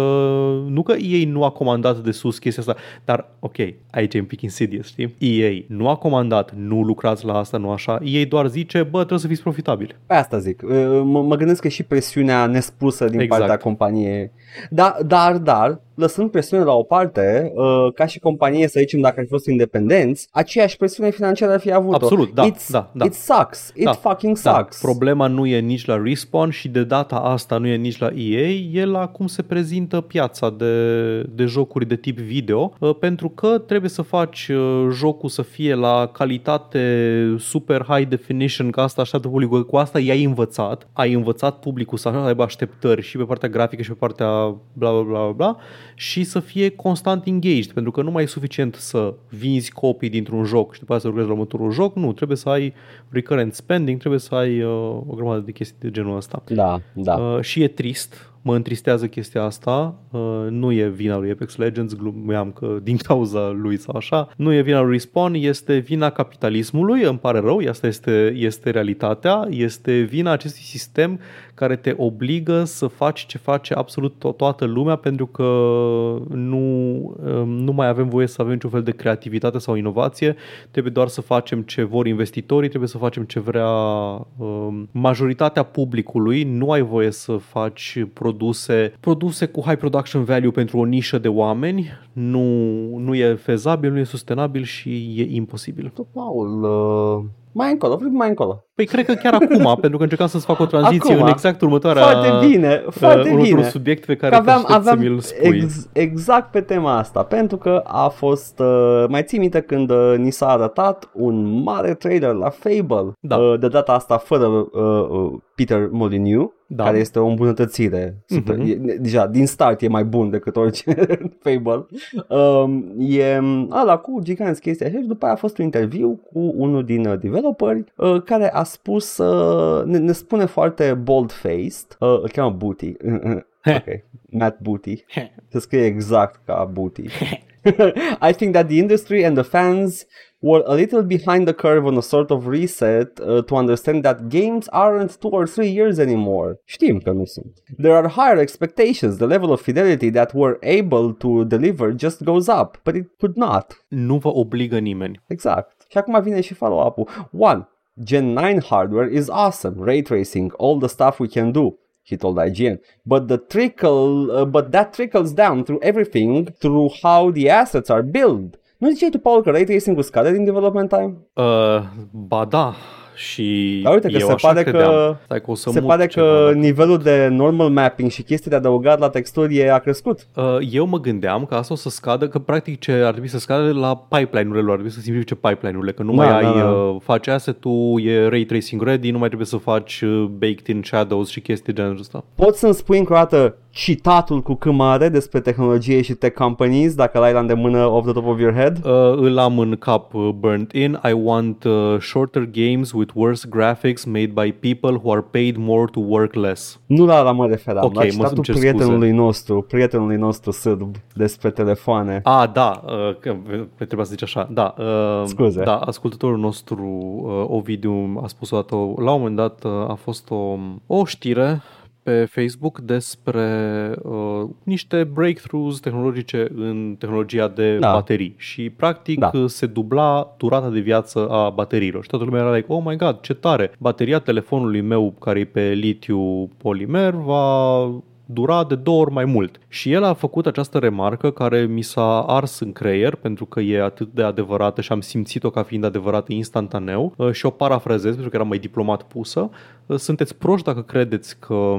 nu că EA nu a comandat de sus chestia asta, dar ok, aici e un pic insidious, știi? EA nu a comandat, nu lucrați la asta, nu așa. EA doar zice, bă, trebuie să fiți profitabili. Pe asta zic. Uh, Mă, mă gândesc că și presiunea nespusă din Exact. partea companiei. Da, dar, dar, lăsând presiune la o parte, uh, ca și companie, să zicem, dacă ar fi fost independenți, aceeași presiune financiară ar fi avut Absolut, da, It's, da, da. It sucks. It Da, fucking Da, sucks. problema nu e nici la Respawn și de data asta nu e nici la EA, e la cum se prezintă piața de, de jocuri de tip video, uh, pentru că trebuie să faci uh, jocul să fie la calitate super high definition, că asta așteaptă publicul, cu asta i-ai învățat, ai învățat publicul să aibă așteptări și pe partea grafică și pe partea bla bla bla bla, bla și să fie constant engaged, pentru că nu mai e suficient să vinzi copii dintr-un joc și după aceea să lucrezi la următorul joc, nu, trebuie să ai recurrent spending, trebuie să ai uh, o grămadă de chestii de genul ăsta. Da, da. Uh, și e trist, mă întristează chestia asta, uh, nu e vina lui Apex Legends, glumeam că din cauza lui sau așa, nu e vina lui Respawn, este vina capitalismului, îmi pare rău, asta este, este realitatea, este vina acestui sistem care te obligă să faci ce face absolut to- toată lumea pentru că nu, um, nu mai avem voie să avem niciun fel de creativitate sau inovație, trebuie doar să facem ce vor investitorii, trebuie să facem ce vrea um, majoritatea publicului, nu ai voie să faci produse, produse cu high production value pentru o nișă de oameni, nu, nu e fezabil, nu e sustenabil și e imposibil. Paul, uh, mai încolo, vrem mai încolo. Păi cred că chiar acum, pentru că încercam să-ți fac o tranziție Acum. în exact următoarea Foarte bine, foarte uh, următorul bine. subiect pe care Că aveam, te aștept aveam să mi-l spui. ex, exact pe tema asta, pentru că a fost, uh, mai ții minte când uh, ni s-a arătat un mare trailer la Fable, Da. uh, de data asta fără uh, uh, Peter Molyneux, Da. care este o îmbunătățire. Super, Mhm. e, deja, din start e mai bun decât orice Fable. Um, e ăla cu giganți chestia așa și după aia a fost un interviu cu unul din uh, developeri uh, care a spus, uh, ne, ne spune foarte bold-faced, uh, îl cheamă Booty, ok, Matt Booty, se scrie exact ca Booty. I think that the industry and the fans were a little behind the curve on a sort of reset uh, to understand that games aren't two or three years anymore. Știm că nu sunt. There are higher expectations. The level of fidelity that we're able to deliver just goes up, but it could not. Nu vă obligă nimeni. Exact. Și acum vine și follow-up-ul. One, Gen 9 hardware is awesome. Ray tracing, all the stuff we can do. He told IGN, but the trickle, uh, but that trickles down through everything, through how the assets are built. Nu ziceai tu, Paul, că ray tracing-ul scade din development time? Uh, ba da, și Dar uite că eu se așa pare credeam. că- Stai că o să Se mut pare ceva că dacă- nivelul de normal mapping și chestii de adăugat la texturi e a crescut. Uh, Eu mă gândeam că asta o să scadă, că practic ce ar trebui să scadă la pipeline-urile lor, ar trebui să simplifice pipeline-urile, că nu Da, mai da, ai, da. uh, faci asset-ul, e ray tracing ready, nu mai trebuie să faci uh, baked in shadows și chestii de genul ăsta. Poți să-mi spui încă o dată citatul cu cât mare despre tehnologie și tech companies, dacă l-ai la îndemână off the top of your head? Uh, îl am în cap uh, burnt in. I want uh, shorter games with worse graphics made by people who are paid more to work less. Nu la la mă referam, Ok, la mă citatul îmi cer prietenului nostru, prietenului nostru sârb despre telefoane. Ah, da, uh, că trebuia să zici așa. Da, uh, Scuze. Da, ascultătorul nostru, uh, Ovidiu, a spus o dată, la un moment dat uh, a fost o, o știre pe Facebook despre uh, niște breakthroughs tehnologice în tehnologia de Da. baterii și practic Da. uh, se dubla durata de viață a bateriilor și toată lumea era like, oh my god, ce tare, bateria telefonului meu care e pe litiu polimer va dura de două ori mai mult. Și el a făcut această remarcă care mi s-a ars în creier pentru că e atât de adevărată și am simțit-o ca fiind adevărată instantaneu uh, și o parafrazez pentru că era mai diplomat pusă. Uh, Sunteți proști dacă credeți că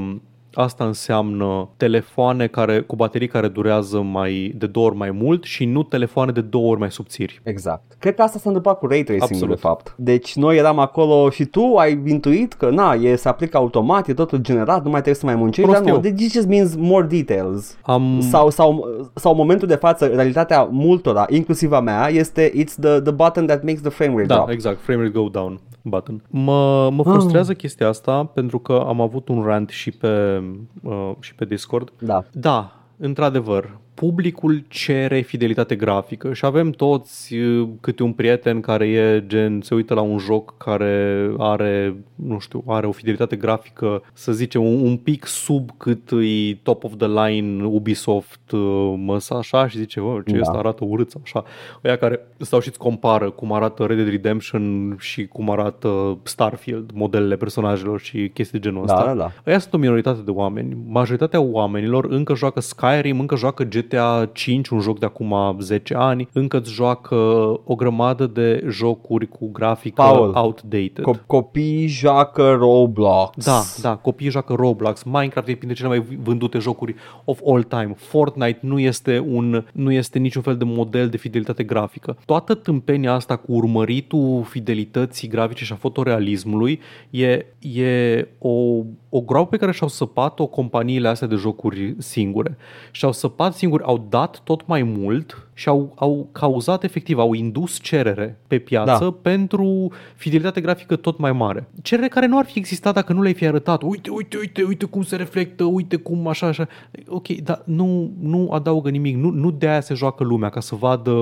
Asta înseamnă telefoane care, cu baterii care durează mai de două ori mai mult și nu telefoane de două ori mai subțiri. Exact. Cred că asta s-a întâmplat cu ray tracing Absolut. de fapt. Deci noi eram acolo și tu ai intuit că na, e, se aplică automat, e totul generat, nu mai trebuie să mai muncești, dar Prost nu, eu. deci it just means more details. Am Sau, sau, sau momentul de față, realitatea multora, inclusiv a mea, este it's the, the button that makes the frame rate Da, drop. exact, frame rate go down button. Mă, mă frustrează chestia asta pentru că am avut un rant și pe, uh, și pe Discord. Da. Da, într-adevăr, publicul cere fidelitate grafică și avem toți uh, câte un prieten care e gen, se uită la un joc care are, nu știu, are o fidelitate grafică, să zicem, un, un pic sub cât e top of the line Ubisoft uh, măsa așa și zice, oh, ce Da. ăsta arată urât sau așa. Ăia care stau și îți compară cum arată Red Dead Redemption și cum arată Starfield, modelele personajelor și chestii de genul Da, ăsta. da, da. Ăia sunt o minoritate de oameni. Majoritatea oamenilor încă joacă Skyrim, încă joacă GTA GTA 5, un joc de acum 10 ani, încă îți joacă o grămadă de jocuri cu grafică Paul, outdated. Co- copiii joacă Roblox. Da, da, copiii joacă Roblox, Minecraft e printre cele mai vândute jocuri of all time. Fortnite nu este, un, nu este niciun fel de model de fidelitate grafică. Toată tâmpenia asta cu urmăritul fidelității grafice și a fotorealismului e, e o, o groapă pe care și-au săpat-o companiile astea de jocuri singure. Și-au săpat singuri, au dat tot mai mult și au, au cauzat efectiv, au indus cerere pe piață da. pentru fidelitate grafică tot mai mare. Cerere care nu ar fi existat dacă nu le-ai fi arătat. Uite, uite, uite, uite cum se reflectă, uite cum așa, așa. Ok, dar nu, nu adaugă nimic, nu, nu de aia se joacă lumea ca să vadă,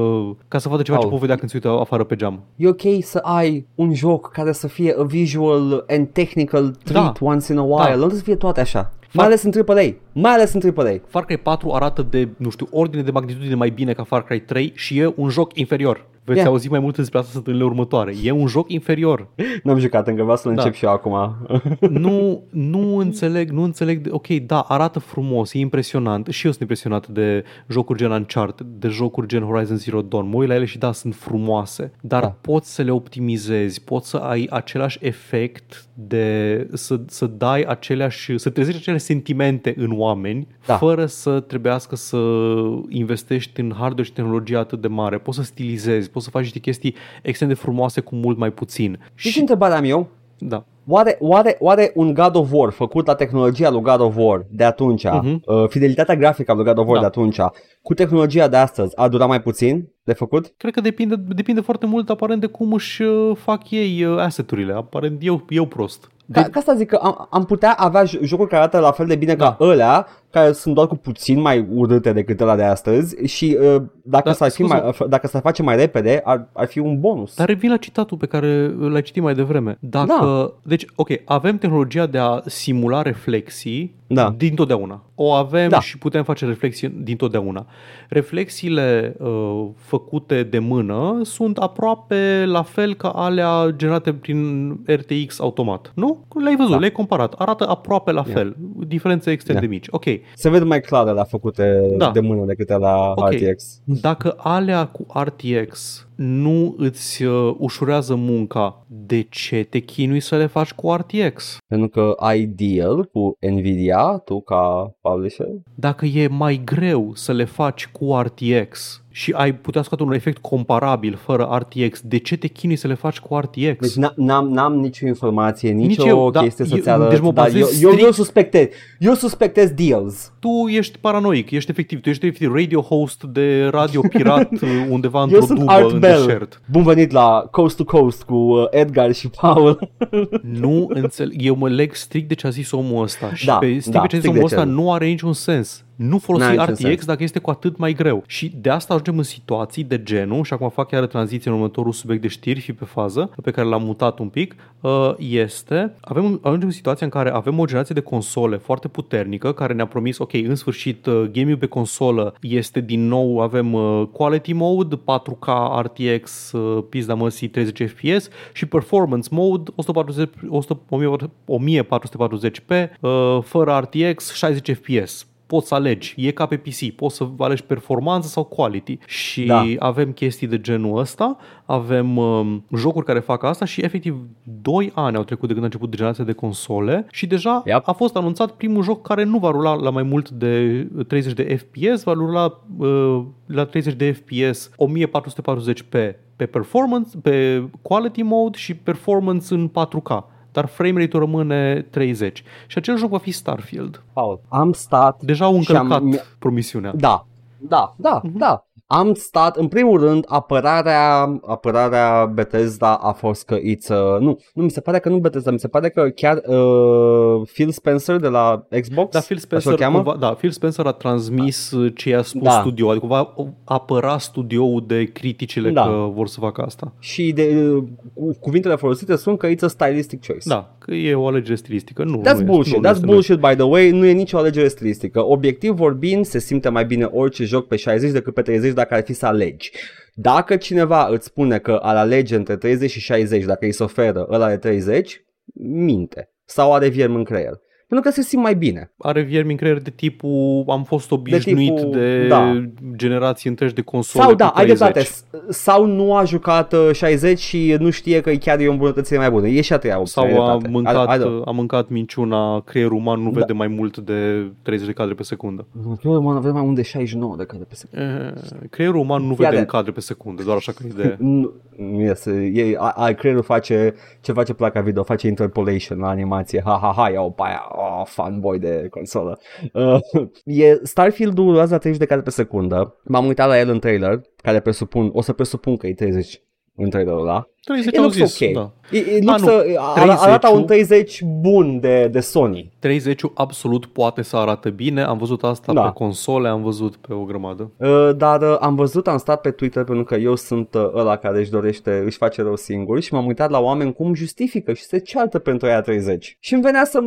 ca să vadă ceva Paul. ce pot vedea când se uită afară pe geam. E ok să ai un joc care să fie a visual and technical treat da. once in a while, da. nu să fie toate așa. Mai ales în AAA. Mai ales în AAA. Far Cry 4 arată de, nu știu, ordine de magnitudine mai bine ca Far Cry 3 și e un joc inferior. Veți yeah. auzi mai mult despre asta săptămânile următoare. E un joc inferior. N-am jucat încă, vreau să-l da. încep și eu acum. nu, nu înțeleg, nu înțeleg. De, ok, da, arată frumos, e impresionant. Și eu sunt impresionat de jocuri gen Uncharted, de jocuri gen Horizon Zero Dawn. Mă uit la ele și da, sunt frumoase. Dar da. poți să le optimizezi, poți să ai același efect de să, să dai aceleași, să trezești acele sentimente în oameni, da. fără să trebuiască să investești în hardware și tehnologie atât de mare. Poți să stilizezi, poți să faci niște chestii extrem de frumoase cu mult mai puțin. Și, și întrebarea mea eu? Da. Oare, oare, oare un God of War făcut la tehnologia lui God of War de atunci, uh-huh. uh, fidelitatea grafică a lui God of War da. de atunci, cu tehnologia de astăzi, a durat mai puțin de făcut? Cred că depinde, depinde foarte mult aparent de cum își uh, fac ei uh, asset-urile. Aparent eu, eu prost. Ca, ca asta zic că am, am putea avea jocuri care arată la fel de bine da. ca ălea, care sunt doar cu puțin mai urâte decât ăla de astăzi și uh, dacă, da, s-ar fi mai, dacă s-ar face mai repede, ar, ar fi un bonus. Dar revin la citatul pe care l-ai citit mai devreme. Dacă, da. Deci, ok, avem tehnologia de a simula reflexii da. din totdeauna. O avem da. și putem face reflexii din totdeauna. Reflexiile uh, făcute de mână sunt aproape la fel ca alea generate prin RTX automat. Nu? Le-ai văzut, da. le-ai comparat. Arată aproape la fel. Yeah. Diferențe extrem yeah. de mici. Ok. Se vede mai clar la făcute da. de mână decât la okay. RTX. Dacă alea cu RTX nu îți uh, ușurează munca, de ce te chinui să le faci cu RTX? Pentru că ai deal cu Nvidia, tu ca publisher? Dacă e mai greu să le faci cu RTX și ai putea scoate un efect comparabil fără RTX, de ce te chinui să le faci cu RTX? Deci n-am, n-am nicio informație, nicio Nici eu, chestie da, să-ți arăt, deci mă dar eu, eu, eu, suspectez, eu suspectez deals. Tu ești paranoic, ești efectiv, tu ești efectiv radio host de radio pirat undeva într-o dubă Art în Bell. deșert. Bun venit la Coast to Coast cu uh, Edgar și Paul. nu înțeleg, eu mă leg strict de ce a zis omul ăsta și da, pe, strict da, pe ce a zis omul ăsta nu are niciun sens nu folosi RTX dacă este cu atât mai greu. Și de asta ajungem în situații de genul, și acum fac chiar tranziție în următorul subiect de știri, fi pe fază, pe care l-am mutat un pic, uh, este, avem, ajungem în situația în care avem o generație de console foarte puternică, care ne-a promis, ok, în sfârșit, uh, gaming pe consolă este din nou, avem uh, quality mode, 4K RTX, pizda măsii 30 FPS și performance mode 140, 1440p, fără RTX 60 FPS poți să alegi, e ca pe PC, poți să alegi performanță sau quality și da. avem chestii de genul ăsta, avem um, jocuri care fac asta și efectiv 2 ani au trecut de când a început generația de console și deja yep. a fost anunțat primul joc care nu va rula la mai mult de 30 de FPS, va rula uh, la 30 de FPS 1440p pe performance, pe quality mode și performance în 4K dar frame rate-ul rămâne 30. Și acel joc va fi Starfield. Paul, am stat Deja au încălcat am... promisiunea. Da, da, da, uh-huh. da am stat, în primul rând, apărarea, apărarea Bethesda a fost că it's, uh, nu, nu, mi se pare că nu Bethesda, mi se pare că chiar uh, Phil Spencer de la Xbox, da, Phil Spencer, cumva, da, Phil Spencer a transmis da. ce a spus da. studio, adică va apăra studioul de criticile da. că vor să facă asta. Și de, cu, cuvintele folosite sunt că it's a stylistic choice. Da, că e o alegere stilistică. Nu, That's nu bullshit, nu that's bullshit by the way, nu e nicio alegere stilistică. Obiectiv vorbind, se simte mai bine orice joc pe 60 decât pe 30 dacă ar fi să alegi. Dacă cineva îți spune că ar alege între 30 și 60 dacă îi se oferă ăla de 30, minte. Sau are vierm în creier. Pentru că se simt mai bine. Are viermi în creier de tipul am fost obișnuit de, tipul- de da. generații întregi de console Sau da, cu ai 30. dreptate. S- Sau nu a jucat uh, 60 și nu știe că chiar e o îmbunătățire mai bună. E și a treia opție. ai Sau a dreptate. mâncat, Ai- ai- a mâncat minciuna, creierul uman nu Da. vede mai mult de 30 de cadre pe secundă. Eu mă avem mai mult de 69 de cadre pe secundă. Eh, Creierul uman nu Fii vede în atent. cadre pe secundă, doar așa că idee. Nu, nu este, e, a, a, creierul face ce face placa video, face interpolation la animație. Ha, ha, ha, iau pe aia, oh, fanboy de consolă. Uh, e, Starfield-ul durează la 30 de cadre pe secundă. M-am uitat la el în trailer, care presupun, o să presupun că e 30 în trailerul ăla. 30 E au looks zis, ok. da. E, e A, looks, nu, a, 30 arată un 30 bun de, de Sony. 30 absolut poate să arate bine, am văzut asta Da. pe console, am văzut pe o grămadă. Uh, dar uh, am văzut, am stat pe Twitter pentru că eu sunt uh, ăla care își dorește, își face rău singur și m-am uitat la oameni cum justifică și se ceartă pentru aia 30. Și îmi venea să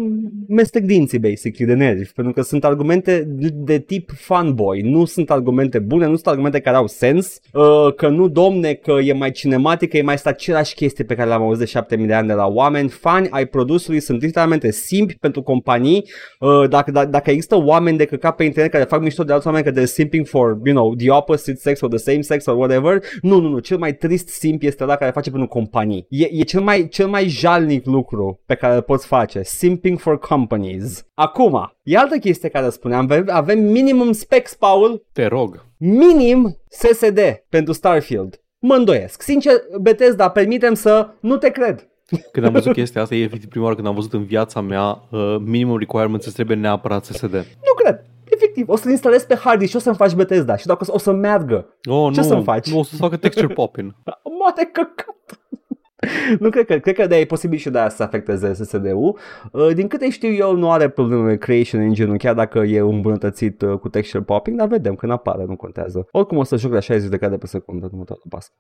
mestec dinții, basically, de nervi, pentru că sunt argumente de, de tip fanboy, nu sunt argumente bune, nu sunt argumente care au sens, uh, că nu, domne, că e mai cinematic, că e mai asta același chestie pe care le-am auzit de 7000 de ani de la oameni, fani ai produsului sunt literalmente simpi pentru companii, uh, dacă, dacă, dacă există oameni de căcat pe internet care fac mișto de alți oameni că they're simping for, you know, the opposite sex or the same sex or whatever, nu, nu, nu, cel mai trist simp este ăla care face pentru companii. E, e cel, mai, cel mai jalnic lucru pe care îl poți face, simping for companies. Acum, e altă chestie care spuneam, avem, avem minimum specs, Paul, Te rog. minim SSD pentru Starfield. Mă îndoiesc. Sincer, Bethesda, permitem să nu te cred. Când am văzut chestia asta, e efectiv prima oară când am văzut în viața mea uh, minimum requirements îți trebuie neapărat SSD. Nu cred. Efectiv, o să-l instalez pe hard disk și o să-mi faci Bethesda și dacă o să, o să meargă. Oh, Ce nu, să-mi faci? Nu, o să-ți facă texture popping. Moare căcat. Nu cred că, cred că de e posibil și de aia să afecteze SSD-ul. Uh, Din câte știu eu, nu are probleme Creation Engine-ul, chiar dacă e îmbunătățit uh, cu texture popping, dar vedem când apare, nu contează. Oricum o să joc la 60 de cadre pe secundă, nu mă tot pasă.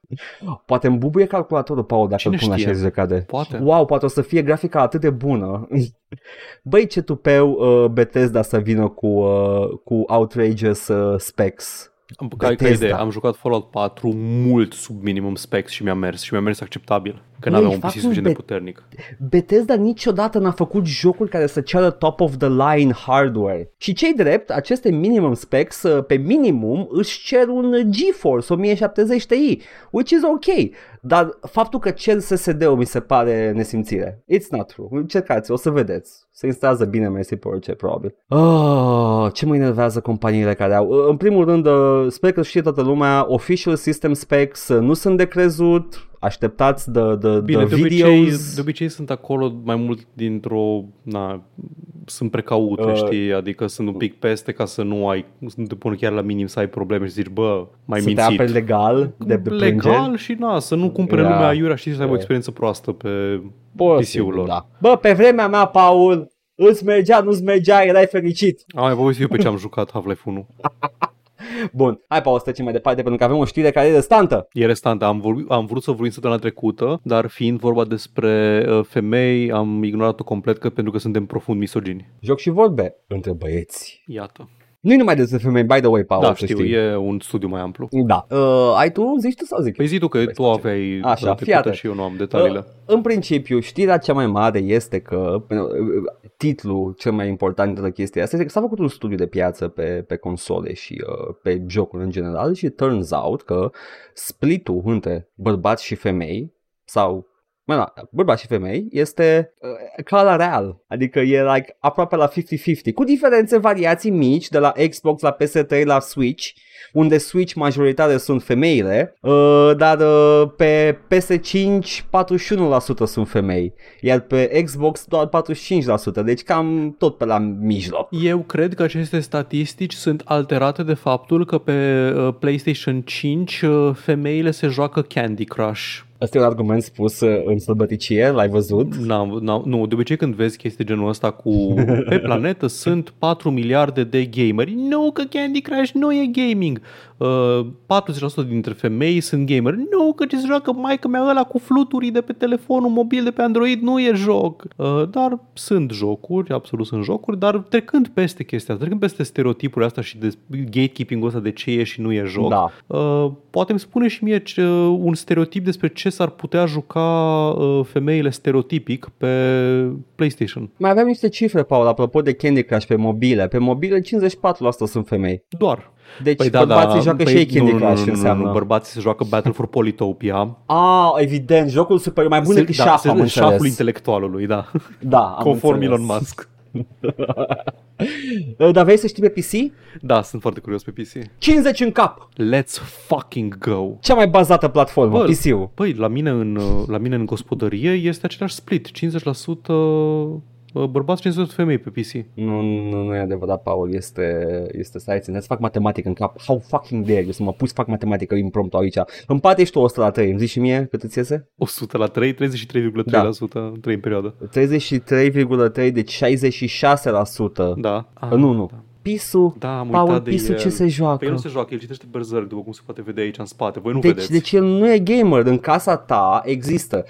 Poate îmi bubuie calculatorul, Paul, dacă Cine îl pun la știe? 60 de cadre. Poate. Wow, poate o să fie grafica atât de bună. Băi, ce tupeu uh, Bethesda să vină cu, uh, cu outrageous uh, specs. Am, ca, ca Bethesda. idee, am jucat Fallout 4 mult sub minimum specs și mi-a mers și mi-a mers acceptabil. Că Băi, n-aveam un PC fac un suficient de bet- puternic. Bethesda niciodată n-a făcut jocuri care să ceară top of the line hardware. Și cei drept, aceste minimum specs, uh, pe minimum, își cer un GeForce 1070 Ti, which is ok. Dar faptul că cer SSD-ul mi se pare nesimțire. It's not true. Încercați, o să vedeți. Se instalează bine mersi pe orice, probabil. Oh, ce mă enervează companiile care au... Uh, În primul rând, uh, sper că știe toată lumea, official system specs uh, nu sunt de crezut, așteptați de, de, Bine, de de obicei, videos. de obicei sunt acolo mai mult dintr-o... Na, sunt precaute, Uh. știi? Adică sunt un pic peste ca să nu ai... Să nu te pun chiar la minim să ai probleme și zici, bă, mai să te mințit. aperi legal de, de Legal plângeri. și na, să nu cumpere Da. lumea aiurea, știi, să aibă o Da. experiență proastă pe Posibil, PC-ul lor. Da. Bă, pe vremea mea, Paul, îți mergea, nu-ți mergea, erai fericit. Am mai povestit eu pe ce am jucat Half-Life 1. Bun, hai, Paul, să trecem mai departe, pentru că avem o știre care e restantă. E restant, am, vorbit, am vrut să vorbim săptămâna trecută, dar fiind vorba despre uh, femei, am ignorat-o complet că, pentru că suntem profund misogini. Joc și vorbe între băieți. Iată. Nu-i numai despre femei, by the way, Paul, da, să știu, știi. e un studiu mai amplu. Da. Uh, ai tu? Zici tu sau zic? Păi zi tu că Păi, tu face. aveai Așa, trecută fii atent. și eu nu am detaliile. Uh, în principiu, știrea cea mai mare este că uh, titlul cel mai important de la chestia asta este că s-a făcut un studiu de piață pe, pe console și uh, pe jocuri în general și turns out că splitul între bărbați și femei sau Mă, da, bărbați și femei este uh, ca la real, adică e like aproape la 50-50, cu diferențe, variații mici de la Xbox la PS3 la Switch, unde Switch majoritare sunt femeile, uh, dar uh, pe PS5 41% sunt femei, iar pe Xbox doar 45%, deci cam tot pe la mijloc. Eu cred că aceste statistici sunt alterate de faptul că pe uh, PlayStation 5 uh, femeile se joacă Candy Crush. Asta e un argument spus uh, în sălbăticie, l-ai văzut? N-am, n-am, nu, de obicei când vezi chestii genul ăsta cu pe planetă sunt 4 miliarde de gameri. Nu că Candy Crush nu e gaming. Uh, 40% dintre femei sunt gameri. Nu că ce se joacă maică mea ăla cu fluturii de pe telefonul mobil de pe Android nu e joc. Uh, dar sunt jocuri, absolut sunt jocuri, dar trecând peste chestia asta, trecând peste stereotipurile astea și de gatekeeping-ul ăsta de ce e și nu e joc, Da. Uh, poate îmi spune și mie ce, un stereotip despre ce ce s-ar putea juca uh, femeile stereotipic pe PlayStation. Mai aveam niște cifre, Paul, apropo de Candy Crush pe mobile. Pe mobile 54% sunt femei. Doar. Deci păi bărbații da, da. joacă păi, și ei Candy nu, Crush, nu, nu, înseamnă. Nu, nu, bărbații se joacă Battle for Polytopia. Ah, evident, jocul super mai bun decât da, șah, am înțeles. șahul intelectualului, da. Da, am Conform înțeles. Elon Musk. Dar vrei să știi pe PC? Da, sunt foarte curios pe PC. 50 în cap! Let's fucking go! Cea mai bazată platformă, Bă, PC-ul. Păi, la mine, în, la mine în gospodărie este același split. 50% bărbați, 50% femei pe PC. Nu, nu, nu e adevărat, Paul, este, este să ai să fac matematică în cap. How fucking dare you să mă pui să fac matematică impromptu aici. Împate ești tu 100 la 3, îmi zici și mie cât îți iese? 100 la 3, 33,3% Da. da. 3 în perioadă. 33,3, deci 66%. Da. Ah, nu, nu. Da. Pisu, Da, am Paul, uitat de Pisu el. ce se joacă? Păi el nu se joacă, el citește Berserk, după cum se poate vedea aici în spate. Voi nu Deci, vedeți. deci el nu e gamer. În casa ta există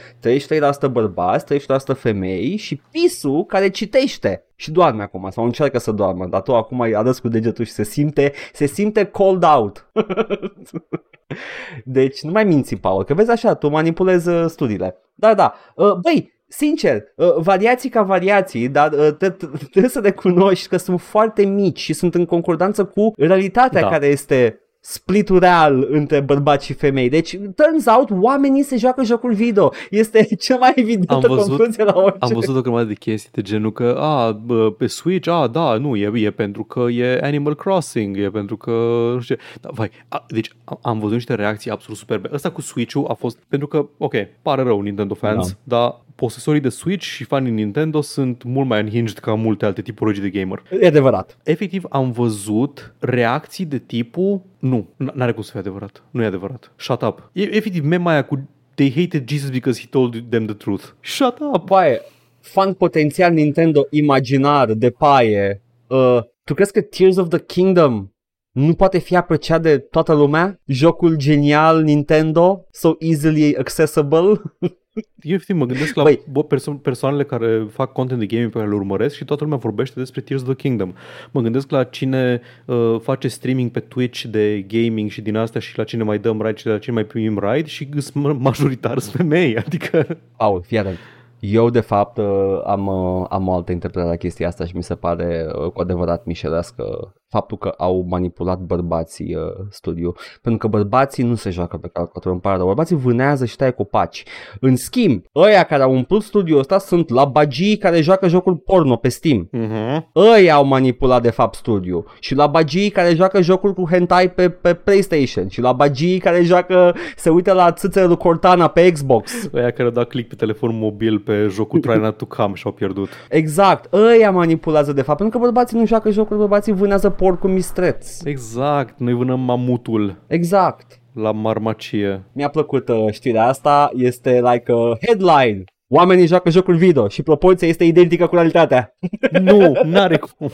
33% bărbați, 33% femei și pisul care citește. Și doarme acum, sau încearcă să doarmă, dar tu acum îi arăți cu degetul și se simte, se simte cold out. deci nu mai minți, Paul, că vezi așa, tu manipulezi uh, studiile. Da, da. Uh, băi, Sincer, uh, variații ca variații, dar uh, te- te- trebuie să recunoști că sunt foarte mici și sunt în concordanță cu realitatea Da. care este splitul real între bărbați și femei. Deci, turns out, oamenii se joacă jocuri video. Este cea mai evidentă Am văzut- concluzie la orice. Am văzut o grămadă de chestii de genul că, a, bă, pe Switch, a, da, nu, e, e pentru că e Animal Crossing, e pentru că, nu știu ce. Da, vai, a, deci am, am văzut niște reacții absolut superbe. Ăsta cu Switch-ul a fost, pentru că, ok, pare rău Nintendo fans, da. dar posesorii de Switch și fanii Nintendo sunt mult mai unhinged ca multe alte tipologii de gamer. E adevărat. Efectiv, am văzut reacții de tipul, nu, n- n-are cum să fie adevărat, nu e adevărat, shut up. E, efectiv, mema aia cu they hated Jesus because he told them the truth. Shut up! Baie, fan potențial Nintendo imaginar de paie. Uh, tu crezi că Tears of the Kingdom nu poate fi apreciat de toată lumea? Jocul genial Nintendo, so easily accessible? Eu efectiv mă gândesc la Băi. bă, perso- persoanele care fac content de gaming pe care le urmăresc și toată lumea vorbește despre Tears of the Kingdom. Mă gândesc la cine uh, face streaming pe Twitch de gaming și din astea și la cine mai dăm ride și la cine mai primim ride și sunt majoritar sunt femei, adică Paul, fii atent. Eu, de fapt, uh, am, uh, am o altă interpretare la chestia asta și mi se pare uh, cu adevărat mișelească faptul că au manipulat bărbații uh, studiu. Pentru că bărbații nu se joacă pe calculatoră, îmi pare rău. Bărbații vânează și taie copaci. În schimb, ăia care au umplut studiul ăsta sunt la bagii care joacă jocul porno pe Steam. uh-huh. Ăia au manipulat de fapt studiu și la bagii care joacă jocuri cu hentai pe, pe PlayStation și la bagii care joacă, se uită la țâțele lui Cortana pe Xbox. Aia care au dat click pe telefon mobil pe jocul Try Not to Come și au pierdut. Exact, ăia manipulează de fapt, pentru că bărbații nu joacă jocuri, bărbații vânează porc cu mistreț. Exact, noi vânăm mamutul Exact. la marmacie. Mi-a plăcut uh, știrea asta, este like a headline. Oamenii joacă jocuri video și proporția este identică cu realitatea. Nu, n-are cum.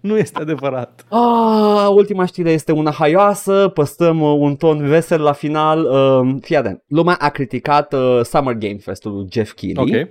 Nu este adevărat. Ah, ultima știre este una haioasă, păstrăm uh, un ton vesel la final. Uh, fii atent, lumea a criticat uh, Summer Game Fest-ul lui Jeff Keighley. Ok.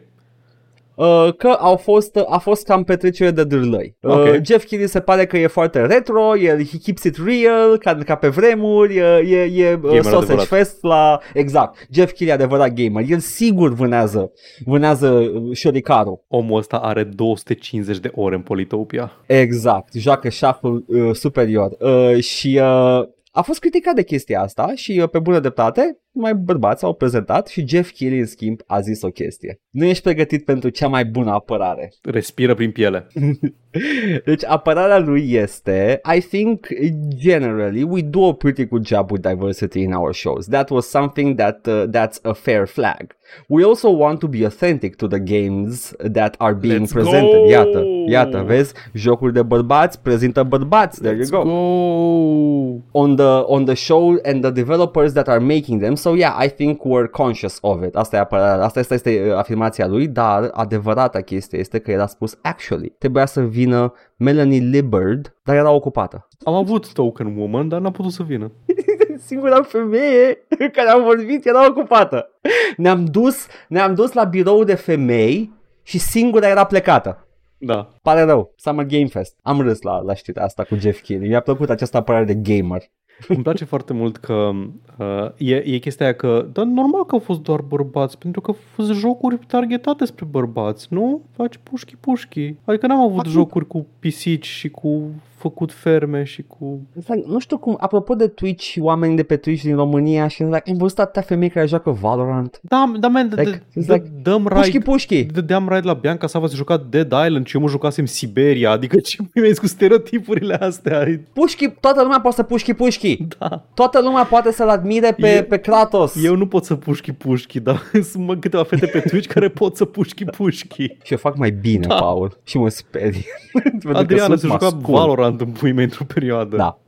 Uh, că au fost, a fost cam petrecere de dârlăi. Uh, Ok. Jeff Keighley se pare că e foarte retro, el, he keeps it real, ca, ca pe vremuri, uh, e, e uh, Gamer sausage adevărat. fest la... Exact, Jeff Keighley e adevărat gamer, el sigur vânează, vânează uh, șoricarul. Omul ăsta are 250 de ore în Politopia. Exact, joacă șahul uh, superior uh, și uh, a fost criticat de chestia asta și uh, pe bună dreptate mai bărbați au prezentat și Jeff Keighley în schimb a zis o chestie. Nu ești pregătit pentru cea mai bună apărare. Respiră prin piele. Deci apărarea lui este I think generally we do a pretty good job with diversity in our shows. That was something that uh, that's a fair flag. We also want to be authentic to the games that are being Let's presented. go! Iată, iată, vezi? Jocuri de bărbați prezintă bărbați. There Let's you go. go! On the on the show and the developers that are making them. So yeah, I think we're conscious of it. Asta, e apărarea, asta este, este uh, afirmația lui, dar adevărata chestie este că era spus actually. Trebuia să vină Melanie Libbard, dar era ocupată. Am avut Token Woman, dar n-a putut să vină. Singura femeie care am vorbit era ocupată. Ne-am dus, ne-am dus la birou de femei și singura era plecată. Da. Pare rău, Summer Game Fest. Am râs la, la știrea asta cu Jeff Keighley. Mi-a plăcut această apărare de gamer. Îmi place foarte mult că uh, e, e chestia aia că, dar normal că au fost doar bărbați, pentru că au fost jocuri targetate spre bărbați, nu? Faci pușchi-pușchi. Adică n-am avut Fac- jocuri cu pisici și cu făcut ferme și cu... It's like, nu știu cum, apropo de Twitch și oameni de pe Twitch din România și like, am văzut atâtea femei care joacă Valorant. Da, da, man, Like, like, it's dă, like, dăm Pușchi, raid, pușchi. dădeam raid la Bianca Sava să jucat Dead Island și eu mă jucasem Siberia, adică ce mi cu stereotipurile astea? Pușchi, toată lumea poate să pușchi pușchi. Da. Toată lumea poate să-l admire pe, E- pe Kratos. Eu nu pot să pușchi pușchi, dar sunt mă, câteva fete pe Twitch care pot să pușchi pușchi. Și eu fac mai bine, Da. Paul. Și mă sperie. Pentru că Adriana sunt se juca mascul. Valorant în pui mei într-o perioadă. Da.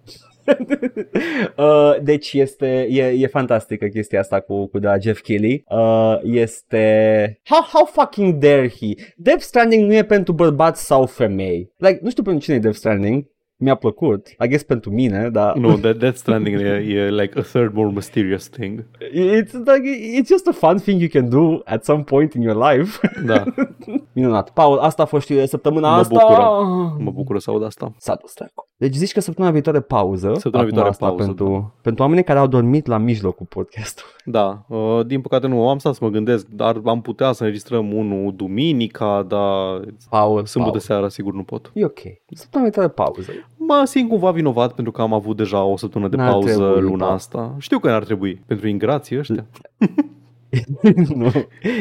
uh, deci este, e, e fantastică chestia asta cu, cu de la Jeff Keighley. Uh, este... How, how fucking dare he? Death Stranding nu e pentru bărbați sau femei. Like, nu știu pentru cine e Death Stranding. Mi-a plăcut. I guess pentru mine, dar... Nu, Death, Death Stranding e, e like a third more mysterious thing. It's, like, it's just a fun thing you can do at some point in your life. Da, Minunat. Paul, asta a fost știrea de săptămâna Mă asta. bucură. mă bucur să aud asta. S-a dus dracu. Deci zici că săptămâna viitoare pauză. Săptămâna Acum viitoare asta pauză, Pentru, pentru oamenii care au dormit la mijlocul podcastului. Da, uh, din păcate nu, am stat să mă gândesc, dar am putea să înregistrăm unul duminica, dar Paul, sâmbătă Paul. seara sigur nu pot. E ok. Săptămâna viitoare pauză. Mă simt cumva vinovat pentru că am avut deja o săptămână de N-ar pauză trebui, luna da. asta. Știu că n-ar trebui, pentru ingrații ăștia. nu.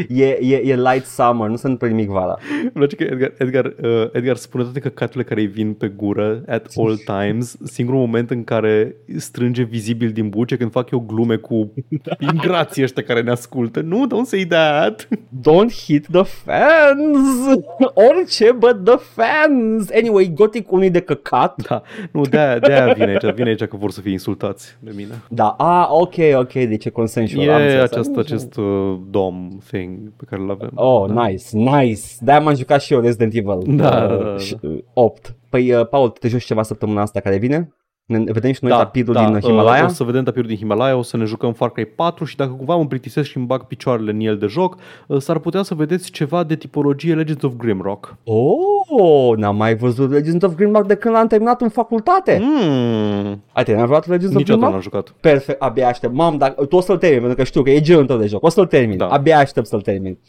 E, e, e light summer, nu se întâmplă nimic vara. Îmi place că Edgar, Edgar, uh, Edgar spune toate căcaturile care îi vin pe gură at all times. Singurul moment în care strânge vizibil din buce când fac eu glume cu ingrații ăștia care ne ascultă. Nu, don't say that. Don't hit the fans! Orice but the fans! Anyway, Gothic 1 de căcat. Da, nu, de-aia, de-aia vine aici. Vine aici că vor să fie insultați de mine. Da, a, ok, ok, deci e consensual. E am înțeles. acest, acest uh, dom thing pe care îl avem. Oh, da. nice, nice. De-aia m-am jucat și eu Resident Evil Da, uh, da, da, da. și- uh, 8. Păi, uh, Paul, te joci ceva săptămâna asta care vine? Ne vedem și noi tapirul din uh, Himalaya? O să vedem tapirul din Himalaya, o să ne jucăm Far Cry 4 și dacă cumva mă plictisesc și îmi bag picioarele în el de joc, uh, s-ar putea să vedeți ceva de tipologie Legends of Grimrock. Oh, n-am mai văzut Legends of Grimlock de când l-am terminat în facultate. Mm, Ai terminat vreodată Legends of niciodată Grimlock? n-am jucat. Perfect, abia aștept. Mam, dar tu o să-l termin, pentru că știu că e genul tău de joc. O să-l termin. Da. Abia aștept să-l termin.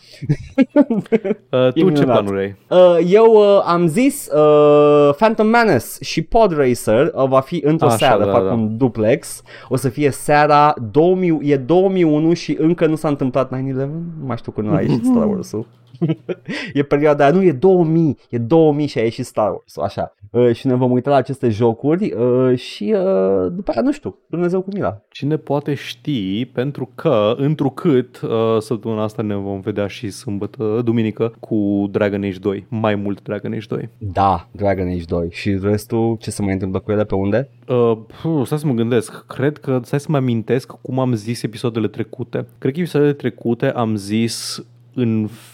Uh, tu ce minunat. planuri ai? Uh, eu uh, am zis uh, Phantom Menace și Pod Racer uh, va fi într-o Așa, seară, da, fac da. un duplex. O să fie seara 2000, e 2001 și încă nu s-a întâmplat 9-11. Nu mai știu când a ieșit Star Wars-ul. e perioada aia, nu, e 2000, e 2000 și a ieșit Star Wars, așa. Uh, și ne vom uita la aceste jocuri uh, și uh, după aia, nu știu, Dumnezeu cu mila. Cine poate ști, pentru că, întrucât, uh, săptămâna asta ne vom vedea și sâmbătă, duminică, cu Dragon Age 2. Mai mult Dragon Age 2. Da, Dragon Age 2 și restul, ce se mai întâmplă cu ele, pe unde? Uh, puh, stai să mă gândesc. Cred că, stai să mă amintesc cum am zis episoadele trecute. Cred că episoadele trecute am zis în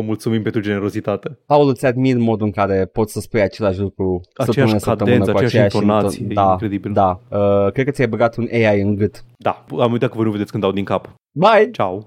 mulțumim pentru generozitate. Paul, îți admir modul în care poți să spui același lucru Aceeași săptămână, săptămână, cadență, cu aceeași intonație, inton- e da, incredibil. Da, uh, cred că ți-ai băgat un AI în gât. Da, am uitat că voi nu vedeți când dau din cap. Bye! Ciao!